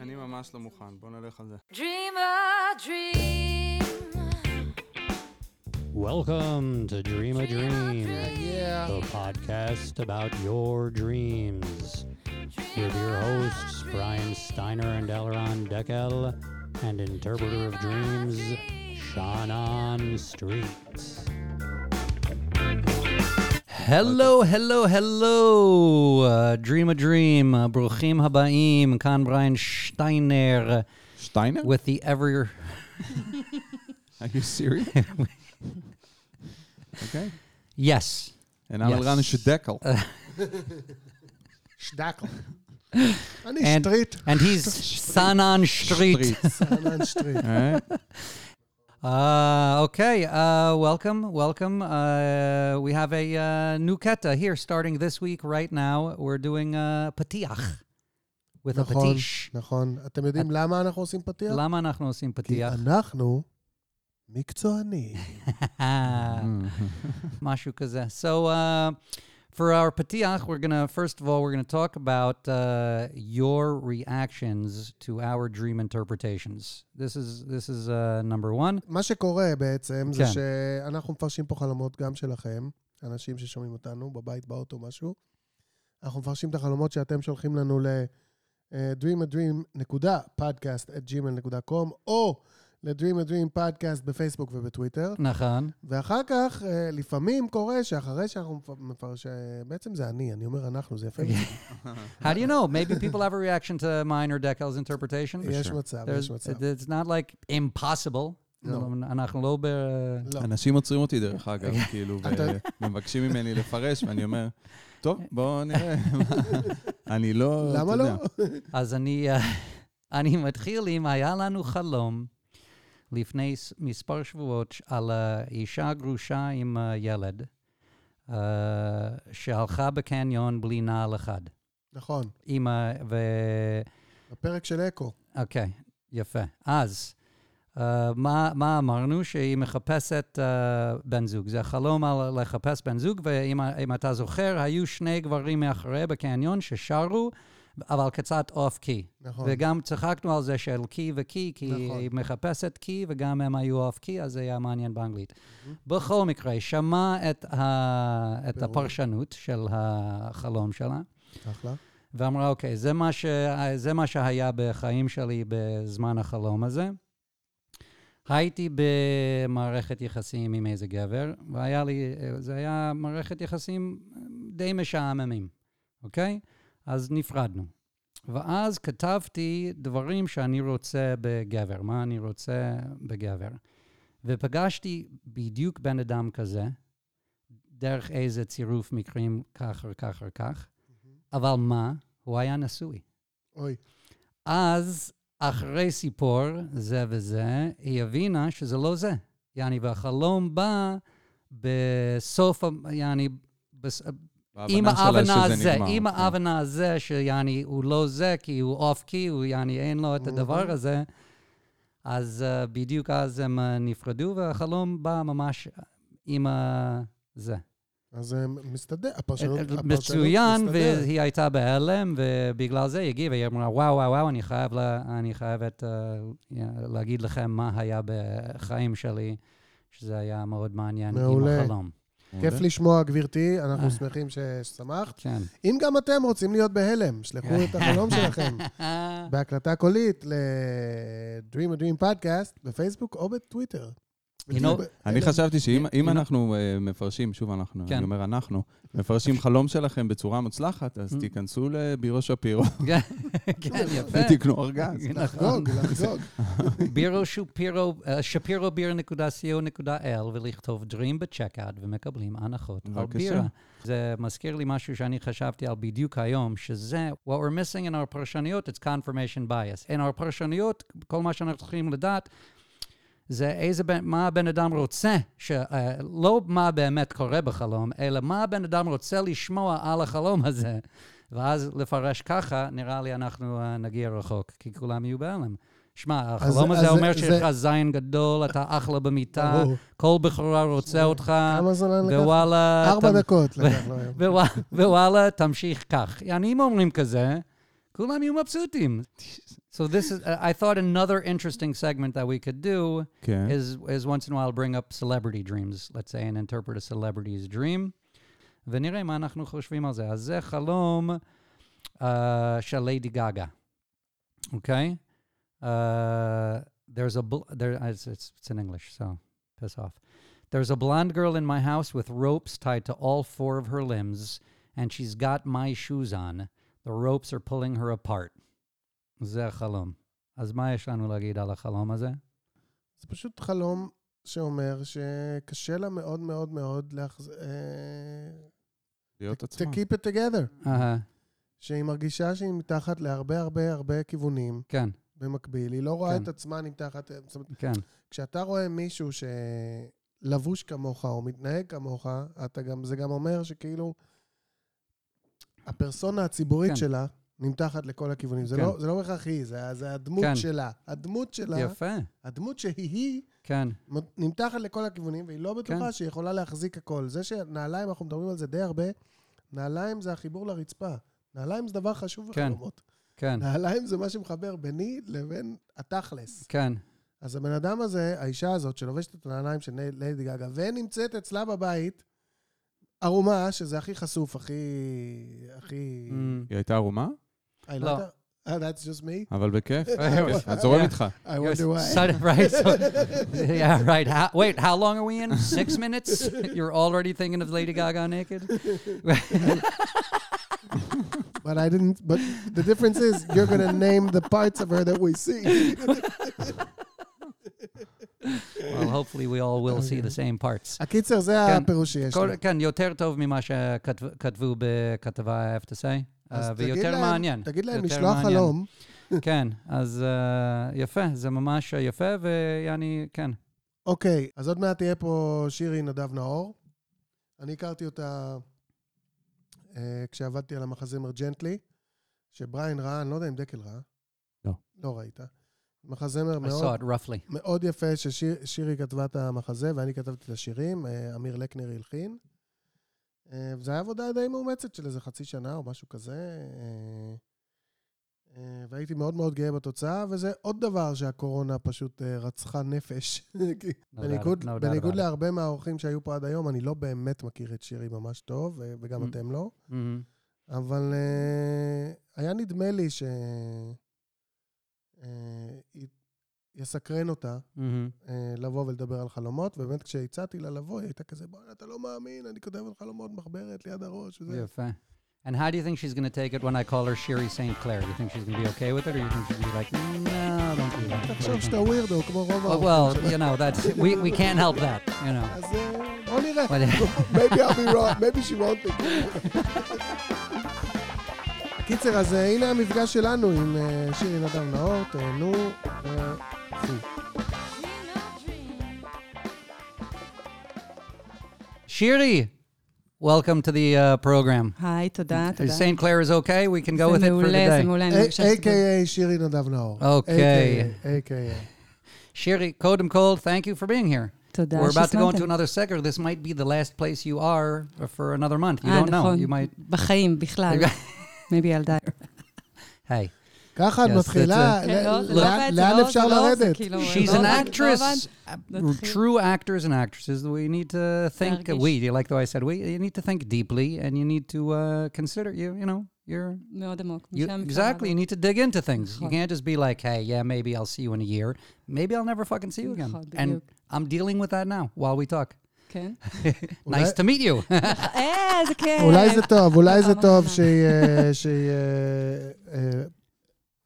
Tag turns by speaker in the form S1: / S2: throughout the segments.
S1: אני ממש לא מוכן, בוא נלך על זה.
S2: Dream a dream.
S3: Welcome to Dream a Dream,
S4: Yeah.
S3: the podcast about your dreams. With your hosts, Brian Steiner and Elron Deckel, and interpreter of dreams, Shannon Street. Hello, hello, hello, uh, Dream a Dream, uh, ברוכים הבאים, כאן בריין שטיינר,
S1: שטיינר?
S3: with the ever...
S1: Are you serious? okay.
S3: Yes.
S1: And I'm
S3: Yes.
S1: Elran Shdekel.
S4: שדקל. אני
S3: And-
S4: שטריט.
S3: And he's Sanan Street.
S4: סנן שטריט.
S1: Alright.
S3: Uh, okay, uh, welcome, welcome. Uh, we have a uh, new keta here starting this week right now. We're doing uh, patiach with a
S4: נכון,
S3: patish.
S4: נכון. אתם יודעים למה אנחנו עושים פתיח?
S3: למה אנחנו עושים
S4: כי
S3: פתיח?
S4: אנחנו מקצוענים.
S3: משהו כזה. So, uh, for our patiach, we're gonna, first of all, we're gonna talk about uh, your reactions to our dream interpretations. This is, this is uh, number one.
S4: מה שקורה בעצם זה
S3: כן.
S4: שאנחנו מפרשים פה חלומות גם שלכם, אנשים ששומעים אותנו בבית, באוטו, משהו. אנחנו מפרשים את החלומות שאתם שולחים לנו ל- אה, dreamadream.podcast@gmail.com או ל-dreamadream podcast בפייסבוק ובטוויטר.
S3: נכון.
S4: ואחר כך, אה, לפעמים קורה שאחרי שאנחנו מפרשים, בעצם זה אני, אני אומר אנחנו, זה יפה.
S3: How do you know? Maybe people have a reaction to mine or Deckel's interpretation.
S4: יש. מצב, יש מצב.
S3: it's not like impossible.
S4: לא.
S3: אנחנו לא ב...
S4: לא.
S1: אנשים עוצרים אותי דרך אגב. כאילו, ומבקשים ממני לפרש, ואני אומר, טוב, בואו נראה. אני לא,
S4: למה לא?
S3: אז אני, אה, אני מתחיל עם, היה לנו חלום לפני מספר שבועות על אה, אישה גרושה עם אה, ילד, אה, שהלכה בקניון בלי נעל אחד.
S4: נכון,
S3: אימא ו...
S4: בפרק של אקו.
S3: אוקיי, יפה. אז, uh, מה, מה אמרנו? שהיא מחפשת uh, בן זוג. זה חלום על לחפש בן זוג, ואם אם אתה זוכר, היו שני גברים מאחורי בקניון ששרו, אבל קצת off key.
S4: נכון.
S3: וגם צחקנו על זה של key ו key, כי
S4: נכון.
S3: היא מחפשת key, וגם הם היו off key, אז זה היה מעניין באנגלית. בכל מקרה, שמע את, ה, את. הפרשנות של החלום שלה.
S4: אחלה.
S3: ואמרה, אוקיי, זה מה, ש... זה מה שהיה בחיים שלי בזמן החלום הזה. הייתי במערכת יחסים עם איזה גבר, והיה לי, זה היה מערכת יחסים די משעממים, אוקיי? אז נפרדנו. ואז כתבתי דברים שאני רוצה בגבר, מה אני רוצה בגבר. ופגשתי בדיוק בן אדם כזה, דרך איזה צירוף מקרים כך או כך או כך, אבל מה? הוא היה נשוי.
S4: אוי,
S3: אז, אחרי סיפור זה וזה, היא הבינה שזה לא זה. יעני, והחלום בא בסוף, יעני, בס... עם ההבנה
S1: שזה
S3: הזה,
S1: נגמר,
S3: עם
S1: כן.
S3: ההבנה הזה, שיעני, הוא לא זה, כי הוא אוף קי, הוא יעני, אין לו את הדבר. הזה. אז uh, בדיוק אז הם uh, נפרדו, והחלום בא ממש עם ה... זה.
S4: אז זה מסתדר, הפרשנות הפרשנות
S3: מצוין. והיא הייתה בהלם, ובגלל זה היא הגיבה, היא אמרה, וואו, וואו, וואו, אני, חייב לה, אני חייבת uh, להגיד לכם מה היה בחיים שלי, שזה היה מאוד מעניין
S4: מעולה.
S3: עם החלום.
S4: כיף לשמוע, גברתי, אנחנו. שמחים ששמחת.
S3: כן.
S4: אם גם אתם רוצים להיות בהלם, שלחו את החלום שלכם בהקלטה קולית ל-Dream a Dream Podcast בפייסבוק או בטוויטר.
S3: You know,
S4: ותהיו
S1: אני
S4: בהלם.
S1: חשבתי שאם
S3: know-
S1: אנחנו אה, מפרשים, שוב אנחנו,
S3: כן.
S1: אני אומר אנחנו, מפרשים חלום שלכם בצורה מוצלחת, אז
S3: Mm.
S1: תיכנסו לבירו שפירו
S3: כן, כן, יפה.
S1: ותקנו ארגז.
S3: נכון.
S4: לחגוג, לחגוג.
S3: בירו שפירו, אה, שפירו.co.il ולכתוב Dream בצ'קאט ומקבלים הנחות על. בירה. זה מזכיר לי משהו שאני חשבתי על בדיוק היום, שזה, what we're missing in our פרשנויות, it's confirmation bias. in our פרשנויות, כל מה שאנחנו צריכים לדעת, זה איזה, מה הבן אדם רוצה, ש, uh, לא מה באמת קורה בחלום, אלא מה הבן אדם רוצה לשמוע על החלום הזה. ואז לפרש ככה, נראה לי אנחנו uh, נגיע רחוק, כי כולם יהיו בהלם. שמע, החלום הזה
S4: זה-
S3: אומר שיש לך זין גדול, אתה אחלה במיטה. כל בחורה רוצה אותך? ווואלה...
S4: ארבע דקות לקח לו היום.
S3: וווא- ווואלה, תמשיך כך. אני, אם אומרים כזה, כולם יהיו מבסוטים. So this is, I thought another interesting segment that we could do
S1: כן.
S3: is, is once in a while bring up celebrity dreams, let's say, and interpret a celebrity's dream, ונראה מה אנחנו חושבים על זה. אז זה חלום uh, של ליידי גגה, אוקיי? Uh, there's a, bl- there, it's, it's, it's in English, so piss off. There's a blonde girl in my house with ropes tied to all four of her limbs, and she's got my shoes on. The ropes are pulling her apart. זה החלום. אז מה יש לנו להגיד על החלום הזה?
S4: זה פשוט חלום שאומר שקשה לה מאוד מאוד מאוד להחז... אה,
S1: להיות
S4: to
S1: עצמה.
S4: keep it together.
S3: אהה,
S4: שהיא מרגישה שהיא מתחת להרבה הרבה הרבה כיוונים
S3: כן,
S4: במקביל. היא לא רואה
S3: כן.
S4: את עצמה נמתחת... זאת אומרת,
S3: כן,
S4: כשאתה רואה מישהו שלבוש כמוך או מתנהג כמוך, אתה גם, זה גם אומר שכאילו הפרסונה הציבורית
S3: כן.
S4: שלה נמתחת לכל הכיוונים. זה,
S3: כן.
S4: לא, זה לא בהכרח היא, זה, זה הדמות
S3: כן.
S4: שלה. הדמות שלה,
S3: יפה,
S4: הדמות שהיא,
S3: כן,
S4: נמתחת לכל הכיוונים, והיא לא בטוחה
S3: כן.
S4: שהיא יכולה להחזיק הכל. זה שנעליים, אנחנו מדברים על זה די הרבה, נעליים זה החיבור לרצפה. נעליים זה דבר חשוב
S3: כן.
S4: בחלומות.
S3: כן,
S4: נעליים זה מה שמחבר ביני לבין התכלס.
S3: כן,
S4: אז הבן אדם הזה, האישה הזאת שלובשת את הנעליים של ליידי גגה, ונמצאת אצלה בבית, ערומה, שזה הכי חשוף, הכי... הכי...
S3: Mm,
S1: היא הייתה ערומה?
S3: לא.
S4: Ah, that's just me?
S1: אבל בכיף. בכיף. אז זורם איתך.
S4: I wonder why.
S3: So- right, so- yeah, right. How, wait, how long are we in? Six minutes? You're already thinking of Lady Gaga naked?
S4: But I didn't... But the difference is, you're going to name the parts of her that we see.
S3: Well, hopefully we all will see the same parts.
S4: הקיצר, זה
S3: כן.
S4: הפירוש שיש
S3: כל-
S4: לי.
S3: כן, יותר טוב ממה שכתבו בכתבה, I have to say. אה, ויותר
S4: להם-
S3: מעניין.
S4: תגיד להם לשלוח
S3: מעניין.
S4: חלום.
S3: כן, אז אה, יפה, זה ממש יפה, ויעני, כן.
S4: אוקיי, אז עוד מעט תהיה פה שירי נדב נאור. אני הכרתי אותה אה, כשעבדתי על המחזמר ג'נטלי, שבריין ראה, אני לא יודע אם דקל ראה.
S1: לא.
S4: לא ראית. מחזמר מאוד,
S3: roughly.
S4: מאוד יפה ששירי כתבה את המחזה ואני כתבתי את השירים, אה, אמיר לקנר הלחין. אה, וזו הייתה עבודה די מאומצת של איזה חצי שנה או משהו כזה. אה, והייתי מאוד מאוד גאה בתוצאה, וזה עוד דבר שהקורונה פשוט רצחה נפש. בניגוד,
S3: no
S4: בניגוד. להרבה מהאורחים שהיו פה עד היום, אני לא באמת מכיר את שירי ממש טוב, וגם
S3: Mm.
S4: אתם לא.
S3: Mhm.
S4: אבל היה נדמה לי ש... אה, יסקרן אותה
S3: Mhm.
S4: אה, לבוא ולדבר על חלומות, ובאמת כשהצעתי לה לבוא, היא הייתה כזה, בוא'נה, אתה לא מאמין, אני כותב על חלומות מחברת ליד הראש, וזה.
S3: יפה. And how do you think she's going to take it when I call her Sherry St. Clair? Do you think she's going to be okay with it, or you think she's going to be like, no, don't do that?
S4: תחשוב שאתה ווירדו, כמו רוב
S3: Oh,
S4: האורחים
S3: well, you know, that's, we, we can't help that, you know.
S4: אז אה, בוא נראה.
S3: But,
S4: maybe I'll be wrong, maybe she won't be. קיצר, אז אה, הנה המפגש שלנו עם אה, שירי נדב נאור, תהנו וחי.
S3: Shiri, welcome to the uh, program.
S5: היי, תודה, תודה.
S3: St. Clair is okay? We can go with
S5: זה
S3: it for
S5: מעולה, זה. מעולה, מרגישה שזה...
S4: A.K.A. שירי נדב נאור.
S3: אוקיי.
S4: A.K.A.
S3: Shiri, Kodem Kol, thank you for being here.
S5: תודה
S3: We're about to go into another segment. This might be the last place you are for another month. You
S5: אה,
S3: don't know.
S5: נכון.
S3: You might.
S5: בחיים, בכלל. maybe I'll die.
S3: Hey,
S4: ככה את
S3: Yes,
S4: מתחילה,
S5: כן, לא, זה
S4: ל-
S5: לא
S4: לאן-
S5: עובד, זה
S4: לאן
S5: לא-
S4: אפשר
S5: זה לא- זה
S4: לרדת?
S5: כאילו-
S3: she's
S5: לא
S3: an
S5: עבד, לא
S3: actress.
S5: עבד.
S3: Uh,
S5: נתחיל.
S3: True actors and actresses. We need to think.
S5: להרגיש.
S3: We, you like the way I said we. You need to think deeply, and you need to uh, consider. You, you know, you're
S5: מאוד עמוק.
S3: You,
S5: משם אפשר
S3: exactly. You
S5: לעלות.
S3: need to dig into things. You
S5: נכון.
S3: can't just be like, hey, yeah, maybe I'll see you in a year. Maybe I'll never fucking see you again.
S5: נכון,
S3: And
S5: בדיוק.
S3: I'm dealing with that now while we talk.
S5: כן.
S3: nice to meet you.
S5: אה, איזה כיף.
S4: אולי זה טוב, אולי זה טוב. שהיא אה, אה, אה,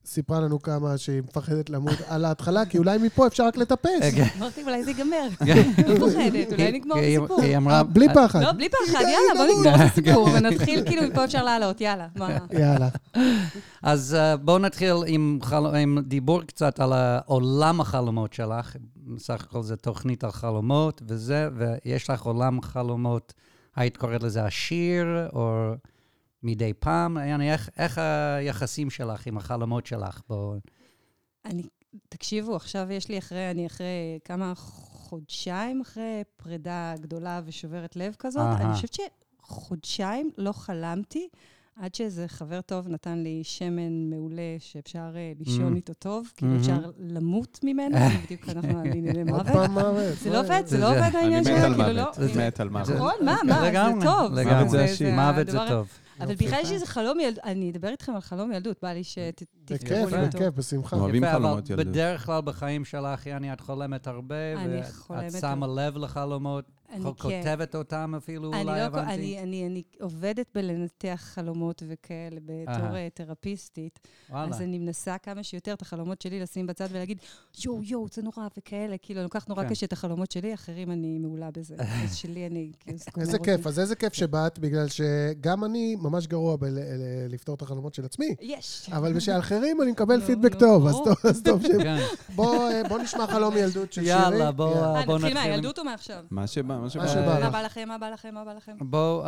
S4: סיפרה לנו כמה שהיא מפחדת למות על ההתחלה, כי אולי מפה אפשר רק לטפס.
S5: אמרתי, אולי זה ייגמר. לא מפחדת, אולי נגמור את הסיפור.
S3: היא אמרה,
S4: בלי פחד.
S5: לא, בלי פחד, יאללה, בוא נגמור את הסיפור ונתחיל, כאילו, מפה אפשר לעלות, יאללה. מה?
S4: יאללה.
S3: אז uh, בואו נתחיל. עם דיבור קצת על עולם החלומות שלך. בסך הכל זה תוכנית על חלומות וזה, ויש לך עולם חלומות, היית קוראת לזה עשיר, או מדי פעם. יעני, איך, איך היחסים שלך עם החלומות שלך? בוא...
S5: אני, תקשיבו, עכשיו יש לי אחרי, אני אחרי כמה חודשיים אחרי פרידה גדולה ושוברת לב כזאת,
S3: אהה.
S5: אני חושבת שחודשיים לא חלמתי עד שאיזה חבר טוב נתן לי שמן מעולה שאפשר אה, לישון
S3: Mm.
S5: איתו טוב, כאילו
S3: Mhm.
S5: אפשר למות ממנו, בדיוק אנחנו בענייני
S4: עוד
S5: מוות.
S4: פעם מוות.
S5: זה לא עובד, זה לא עובד
S1: אני
S5: העניין
S1: על
S5: כאילו לא...
S3: זה-
S1: מת על מוות.
S5: נכון, מה, מה, זה טוב.
S3: לגמרי.
S1: מוות זה
S3: טוב.
S5: אבל
S4: יופי.
S5: בכלל יש איזה חלום ילדות, אני אדבר איתכם על חלום ילדות, בא לי שתפתרו
S4: בכיף,
S5: לי אותו.
S4: בכיף, בשמחה.
S1: אוהבים חלומות ילדות.
S3: בדרך כלל בחיים שלך, יעני, את חולמת הרבה,
S5: אני
S3: ואת שמה לב לחלומות,
S5: אני כן.
S3: כותבת אותם אפילו,
S5: אני
S3: אולי
S5: לא,
S3: הבנתי.
S5: אני, אני, אני עובדת בלנתח חלומות וכאלה בתור
S3: אהה.
S5: אה, תרפיסטית.
S3: וואלה.
S5: אז אני מנסה כמה שיותר את החלומות שלי לשים בצד ולהגיד, יואו, יואו, זה נורא וכאלה. כאילו, אני לוקחת נורא
S3: כן.
S5: קשה את החלומות שלי, אחרים אני מעולה בזה. אז שלי אני, כאילו,
S4: איזה. כיף, אז איזה כיף שבאת, בגלל שגם אני ממש גרוע בלפתור את החלומות של עצמי,
S5: יש.
S4: אבל בשביל האחרים אני מקבל
S5: נו,
S4: פידבק
S5: נו,
S4: טוב, אז. טוב, אז טוב ש...
S3: כן.
S4: בוא אה, בוא נשמע חלום ילדות של שירי.
S3: יאללה, בוא.
S5: אה,
S3: בוא
S5: נתחיל
S3: נתחיל.
S5: מהילדות או מעכשיו?
S1: מה שבא, מה שבא.
S4: מה שבא.
S5: מה
S4: לך.
S5: בא לכם, מה בא לכם, מה בא לכם?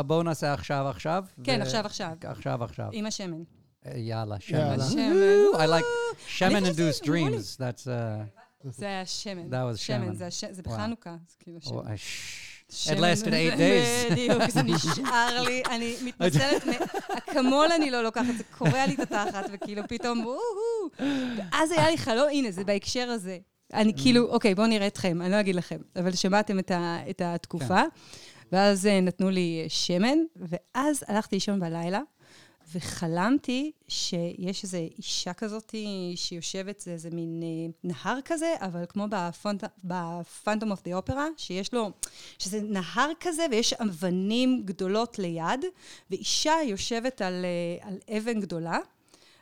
S3: בואו נעשה עכשיו, עכשיו.
S5: כן, עכשיו, עכשיו.
S3: עכשיו, עכשיו.
S5: עם השמן.
S3: אה, יאללה, שמן.
S5: השמן.
S3: I like שמן induced dreams. That's uh,
S5: זה היה שמן.
S3: That was
S5: שמן. זה. בחנוכה. זה כאילו
S3: oh,
S5: שמן.
S3: shh. It lasted eight days.
S5: בדיוק, זה נשאר לי, אני מתנצלת, אקמול אני לא לוקחת, זה קורע לי את התחת, וכאילו פתאום, ואז היה לי חלום, הנה, זה בהקשר הזה. אני
S3: Mm.
S5: כאילו, אוקיי, בואו נראה אתכם, אני לא אגיד לכם, אבל שמעתם את ה- את התקופה, ואז אה, נתנו לי שמן, ואז הלכתי לישון בלילה, וחלמתי שיש איזו אישה כזאת שיושבת, זה איזה מין אה, נהר כזה, אבל כמו בפנטום אוף דה אופרה, שיש לו, שזה נהר כזה ויש אבנים גדולות ליד, ואישה יושבת על, אה, על אבן גדולה.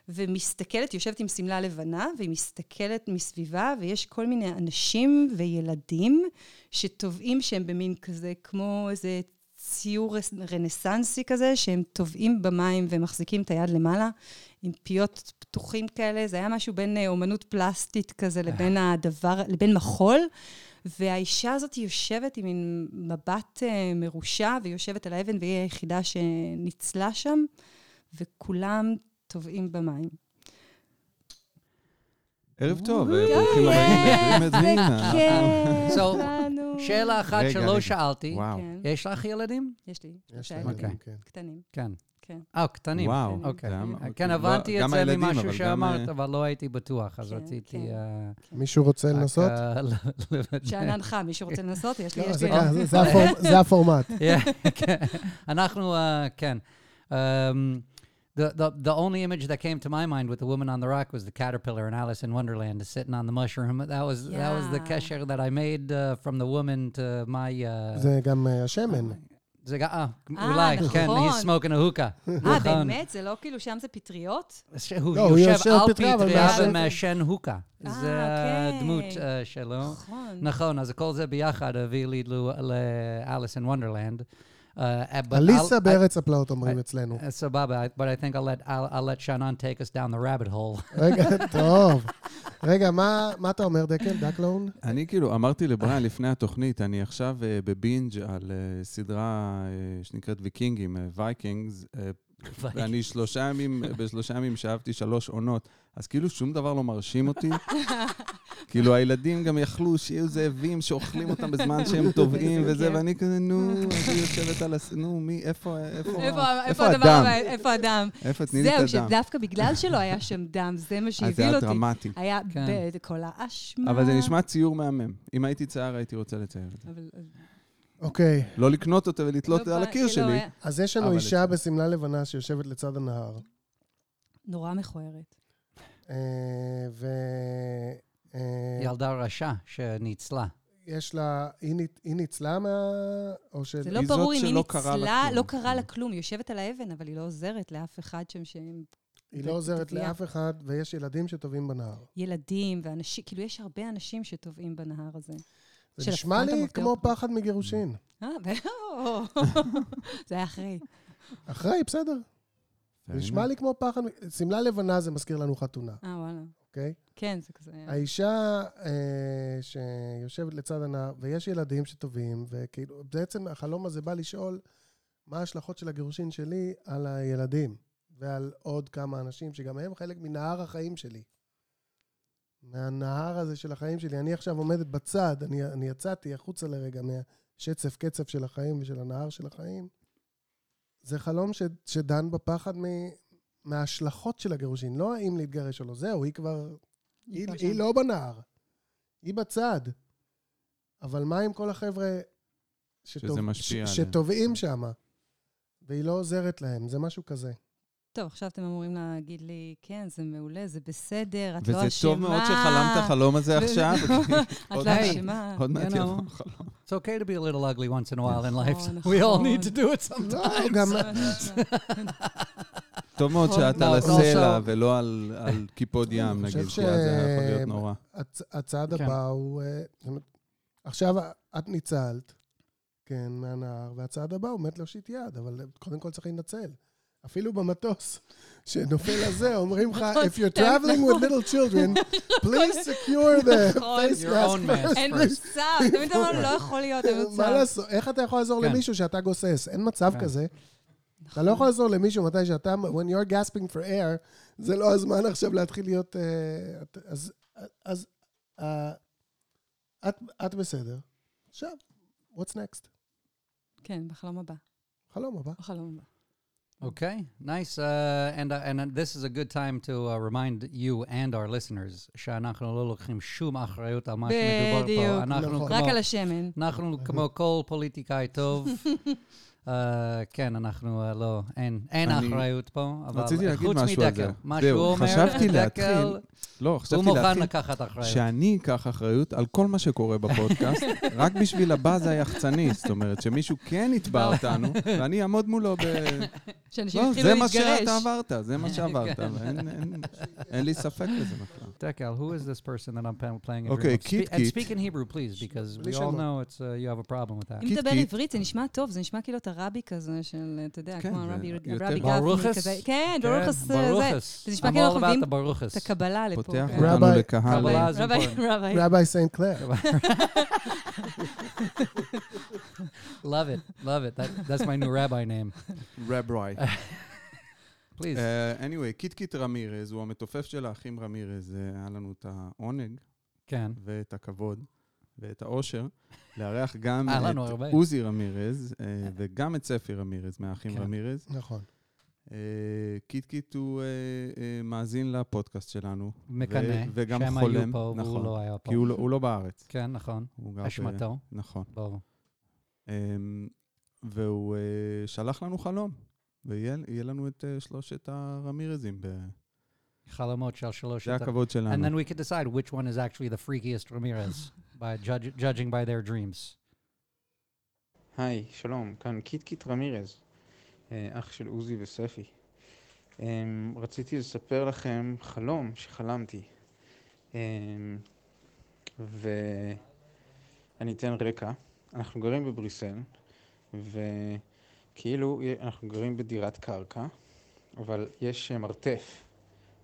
S5: ומסתכלת, יושבת עם שמלה לבנה, והיא מסתכלת מסביבה, ויש כל מיני אנשים וילדים שטובעים שהם במין כזה, כמו איזה ציור רנסנסי כזה, שהם טובעים במים ומחזיקים את היד למעלה, עם פיות פתוחים כאלה. זה היה משהו בין אה, אומנות פלסטית כזה לבין הדבר, לבין מחול. והאישה הזאת יושבת עם מין מבט אה, מרושע, והיא יושבת על האבן, והיא היחידה שניצלה שם, וכולם טובעים במים.
S1: ערב טוב, אה, ברוכים הבאים לדברים מדהים.
S5: כן.
S3: שאלה אחת שלא. שאלתי.
S5: כן,
S3: יש לך ילדים?
S5: יש לי.
S4: יש להם
S3: אוקיי.
S4: ילדים, כן.
S5: קטנים.
S3: כן.
S5: כן.
S3: אה, קטנים.
S1: וואו.
S3: אוקיי.
S1: גם-
S3: כן, הבנתי את זה ממשהו שאמרת,
S1: אה,
S3: אבל לא הייתי בטוח, אז
S5: כן,
S3: רציתי...
S5: כן.
S3: אה,
S4: מישהו רוצה לנסות?
S3: אה,
S5: חם, מישהו רוצה לנסות? יש לי,
S4: לא,
S5: יש
S4: זה
S5: לי...
S4: הפורמט.
S3: Yeah, כן. אנחנו, כן. Um, the, the, the only image that came to my mind with the woman on the rock was the caterpillar in Alice in Wonderland sitting on the mushroom. That was that was the
S5: Yeah.
S3: kesher that I made uh, from the woman to my. Uh,
S4: זה גם אה, השמן.
S3: זה גם, אה,
S5: אה,
S3: אולי, כן,
S5: נכון.
S3: he's smoking a hookah.
S5: אה,
S3: נכון.
S5: באמת? זה לא כאילו שם זה פטריות?
S3: שהוא
S4: לא, הוא
S3: יושב
S4: יושב
S3: על
S4: פטריה, אבל
S3: פטריה
S4: מעשן.
S3: ומעשן הוקה.
S5: אה,
S3: זה
S5: אוקיי.
S3: הדמות אה, שלו.
S5: נכון.
S3: נכון, אז כל זה ביחד הביא לי לאליס אין וונדרלנד.
S4: אליסה בארץ הפלאות אומרים אצלנו.
S3: Uh, סבבה, but I think I'll let, I'll, I'll let Shannon take us down the rabbit hole.
S4: רגע, טוב. רגע, מה מה אתה אומר, דקל? דקלון?
S1: אני כאילו, אמרתי לבריאן לפני התוכנית, אני עכשיו אה, ב binge על אה, סדרה אה, שנקראת ויקינגים, אה, Vikings, אה, ואני שלושה ימים, בשלושה ימים שאהבתי שלוש עונות, אז כאילו שום דבר לא מרשים אותי. כאילו הילדים גם יכלו שיהיו זאבים שאוכלים אותם בזמן שהם טובעים וזה,
S5: כן.
S1: ואני כזה, נו, היא יושבת על הס... נו, מי, איפה, איפה,
S5: איפה
S1: הדם?
S5: איפה הדם?
S1: איפה, תני לי את
S5: זהו,
S1: הדם.
S5: שדווקא בגלל שלא היה שם דם, זה מה
S1: אז זה
S5: שהביא
S1: היה
S5: אותי.
S1: דרמטי.
S5: היה
S3: כן.
S5: בכל האשמה.
S1: אבל זה נשמע ציור מהמם. אם הייתי צייר, הייתי רוצה לצייר את זה.
S4: אוקיי,
S1: לא לקנות אותו ולתלות
S5: לא
S1: על הקיר
S5: לא,
S1: שלי.
S5: היה-
S4: אז יש לנו אישה בשמלה לבנה שיושבת לצד הנהר,
S5: נורא מכוערת.
S4: אה, ו... אה,
S3: ילדה רשע שניצלה.
S4: יש לה... היא ניצ- היא ניצלה מה... או ש...
S5: זה לא ברור אם היא ניצלה. לא קרה לה כלום. היא יושבת על האבן, אבל היא לא עוזרת לאף אחד שם שהם
S4: היא לא עוזרת. לאף אחד, ויש ילדים שטובעים בנהר.
S5: ילדים ואנשים, כאילו יש הרבה אנשים שטובעים בנהר הזה.
S4: זה נשמע לי כמו. פחד מגירושין.
S5: אה, זה היה אחרי.
S4: אחראי, בסדר. זה נשמע לי כמו פחד... שמלה לבנה זה מזכיר לנו חתונה,
S5: אה, וואלה.
S4: אוקיי?
S5: כן, זה כזה...
S4: האישה אה, שיושבת לצד הנהר, ויש ילדים שטובעים, וכאילו, בעצם החלום הזה בא לשאול מה ההשלכות של הגירושין שלי על הילדים, ועל עוד כמה אנשים שגם הם חלק מנהר החיים שלי. מהנהר הזה של החיים שלי. אני עכשיו עומדת בצד, אני, אני יצאתי החוצה לרגע מהשצף קצף של החיים ושל הנהר של החיים. זה חלום ש, שדן בפחד מ, מההשלכות של הגירושין, לא האם להתגרש או לא. זהו, היא כבר... היא, היא. לא בנהר, היא בצד. אבל מה עם כל החבר'ה
S1: שזה משפיע
S4: ש. שטובעים שם, והיא לא עוזרת להם? זה משהו כזה.
S5: טוב, עכשיו אתם אמורים להגיד לי, כן, זה מעולה, זה בסדר, את לא
S1: וזה
S5: אשמה.
S1: טוב מאוד שחלמת חלום הזה עכשיו.
S5: את לא אשמה.
S1: עוד מעט. יבוא חלום.
S3: It's okay to be a little ugly once in a while in life.
S5: נכון,
S3: We all
S5: נכון.
S3: need to do it
S4: לא,
S3: sometimes.
S4: גם...
S1: טוב מאוד
S5: נכון.
S1: שאת
S3: לא,
S1: על הסלע ולא על קיפוד ים,
S4: אני
S1: נגיד,
S4: חושב
S1: כי אז זה היה יכול להיות נורא.
S4: הצ, הצעד
S3: כן.
S4: הבא הוא... אה, עכשיו את ניצלת, כן, מהנהר, והצעד הבא הוא מת להושיט יד, אבל קודם כל צריך להינצל. אפילו במטוס, שנופל הזה, אומרים לך,
S5: נכון,
S4: if you're traveling with little children, please secure the
S5: נכון.
S4: face mask first.
S5: אין מצב, תמיד אמרנו, לא יכול להיות, אין
S4: מה
S5: מצב.
S4: לעשות? איך אתה יכול לעזור
S3: כן.
S4: למישהו שאתה גוסס? אין מצב
S3: כן.
S4: כזה. אתה לא יכול לעזור למישהו מתי שאתה, when you're gasping for air, זה לא הזמן עכשיו להתחיל להיות... אה, אז, אה, את, את בסדר. עכשיו, what's next?
S5: כן, בחלום הבא.
S4: חלום הבא.
S5: בחלום הבא.
S3: Okay, nice. Uh, and uh, and uh, this is a good time to uh, remind you and our listeners שאנחנו לא לוקחים שום אחריות על מה שמדובר
S5: בדיוק.
S3: פה. אנחנו
S4: נכון.
S3: כמו,
S5: רק על השמן.
S3: אנחנו כמו כל פוליטיקאי טוב. Uh, כן, אנחנו uh, לא, אין, אין
S1: אני-
S3: אחריות פה, אבל
S1: רציתי להגיד
S3: חוץ
S1: משהו על
S3: מדקל,
S1: זה.
S3: מה
S1: זהו,
S3: שהוא אומר,
S1: חשבתי
S3: דקל,
S1: להתחיל- לא,
S3: הוא
S1: חשבתי
S3: מוכן
S1: להתחיל
S3: לקחת אחריות.
S1: שאני אקח אחריות על כל מה שקורה בפודקאסט, רק בשביל הבאז היחצני. זאת אומרת, שמישהו כן יתבע אותנו, ואני אעמוד מולו ב...
S5: שאנשים
S1: לא,
S5: התחילו
S1: זה מה
S5: להתגרש.
S1: שאתה עברת, זה מה שעברת, ואין אין- אין לי ספק בזה בכלל.
S3: Dekel, who is this person that I'm playing a
S1: Okay,
S3: dream of?
S1: Kit
S3: Spe- and
S1: Kit.
S3: speak in Hebrew, please, because we all
S4: שמות.
S3: know it's, uh, you have a problem with that.
S5: אם
S1: קיט
S5: מדבר
S1: קיט.
S5: עברית, זה נשמע טוב, זה נשמע כאילו אתה רבי כזה של, אתה יודע,
S1: כן,
S5: כמו הרבי הרבי? גפני כזה. כן,
S3: כן,
S5: ברוכס זה.
S3: ברוכס.
S5: זה נשמע כאילו אנחנו מביאים. את הקבלה לפה.
S1: פותח
S5: כן.
S1: אותנו
S4: רבי-
S1: לקהל.
S5: רבי. רבי.
S4: רבי סנט קלר.
S3: Love it, love it. That, that's my new rabbi name. Please.
S1: Uh, anyway, קיט קיט רמירז הוא המתופף של האחים רמירז. היה לנו את העונג
S3: כן.
S1: ואת הכבוד ואת האושר לארח גם
S3: לנו
S1: את. עוזי רמירז אה, וגם את ספי רמירז מהאחים
S3: כן.
S1: רמירז.
S4: נכון.
S1: אה, קיט קיט הוא אה, אה, מאזין לפודקאסט שלנו.
S3: מקנא,
S1: וגם
S3: שהם
S1: חולם,
S3: היו פה והוא
S1: נכון.
S3: לא היה פה.
S1: כי הוא לא- הוא לא בארץ.
S3: כן, נכון.
S1: ב-
S3: אשמתו.
S1: נכון.
S3: ברור.
S1: אמ, והוא אה, שלח לנו חלום, ויהיה יהיה לנו את אה, שלושת הרמירזים. ב-
S3: חלומות של שלוש...
S1: זה הכבוד
S3: And
S1: שלנו.
S3: then we could decide which one is actually the freakiest Ramirez by judge, judging by their dreams.
S6: היי, שלום, כאן קיט קיט רמירז, אה, אח של עוזי וספי. אמ, רציתי לספר לכם חלום שחלמתי. אמ, ואני אתן רקע. אנחנו גרים בבריסל, וכאילו אנחנו גרים בדירת קרקע, אבל יש אה, מרתף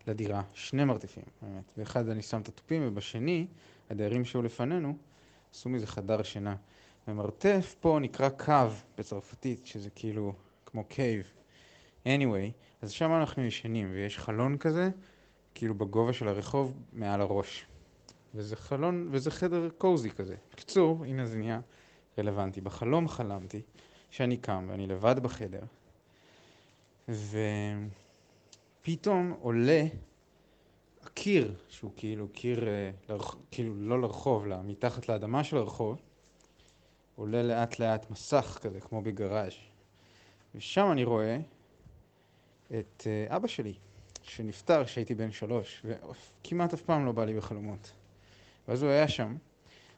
S6: לדירה, שני מרתפים, באמת. באחד אני שם את התופים, ובשני, הדיירים שהיו לפנינו, עשו מזה חדר שינה. ומרתף פה נקרא קו בצרפתית, שזה כאילו כמו קייב. anyway, אז שם אנחנו ישנים, ויש חלון כזה, כאילו בגובה של הרחוב, מעל הראש. וזה חלון, וזה חדר קוזי כזה. בקיצור, הנה זה נהיה רלוונטי. בחלום חלמתי שאני קם ואני לבד בחדר, ופתאום עולה הקיר, שהוא כאילו קיר, אה. כאילו לא לרחוב, אלא מתחת לאדמה של הרחוב, עולה לאט לאט מסך כזה, כמו בגראז'. ושם אני רואה את uh, אבא שלי, שנפטר כשהייתי בן שלוש, וכמעט אף פעם לא בא לי בחלומות. ואז הוא היה שם,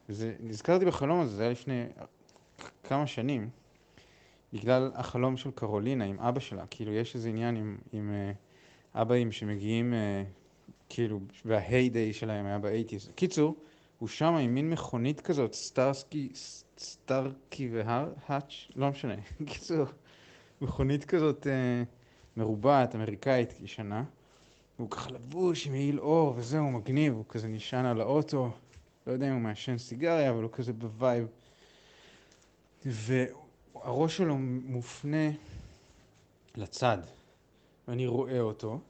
S6: ונזכרתי בחלום הזה, זה היה לפני כמה שנים, בגלל החלום של קרולינה עם אבא שלה, כאילו יש איזה עניין עם, עם uh, אבאים שמגיעים, uh, כאילו, וה heyday שלהם היה ב eighties. קיצור, הוא שם עם מין מכונית כזאת, סטארסקי, סטארקי והר, האץ', לא משנה. קיצור, מכונית כזאת אה, מרובעת, אמריקאית, ישנה. והוא ככה לבוש עם מעיל עור וזהו, מגניב, הוא כזה נשען על האוטו. לא יודע אם הוא מעשן סיגריה, אבל הוא כזה ב vibe. והראש שלו מופנה לצד. ואני רואה אותו,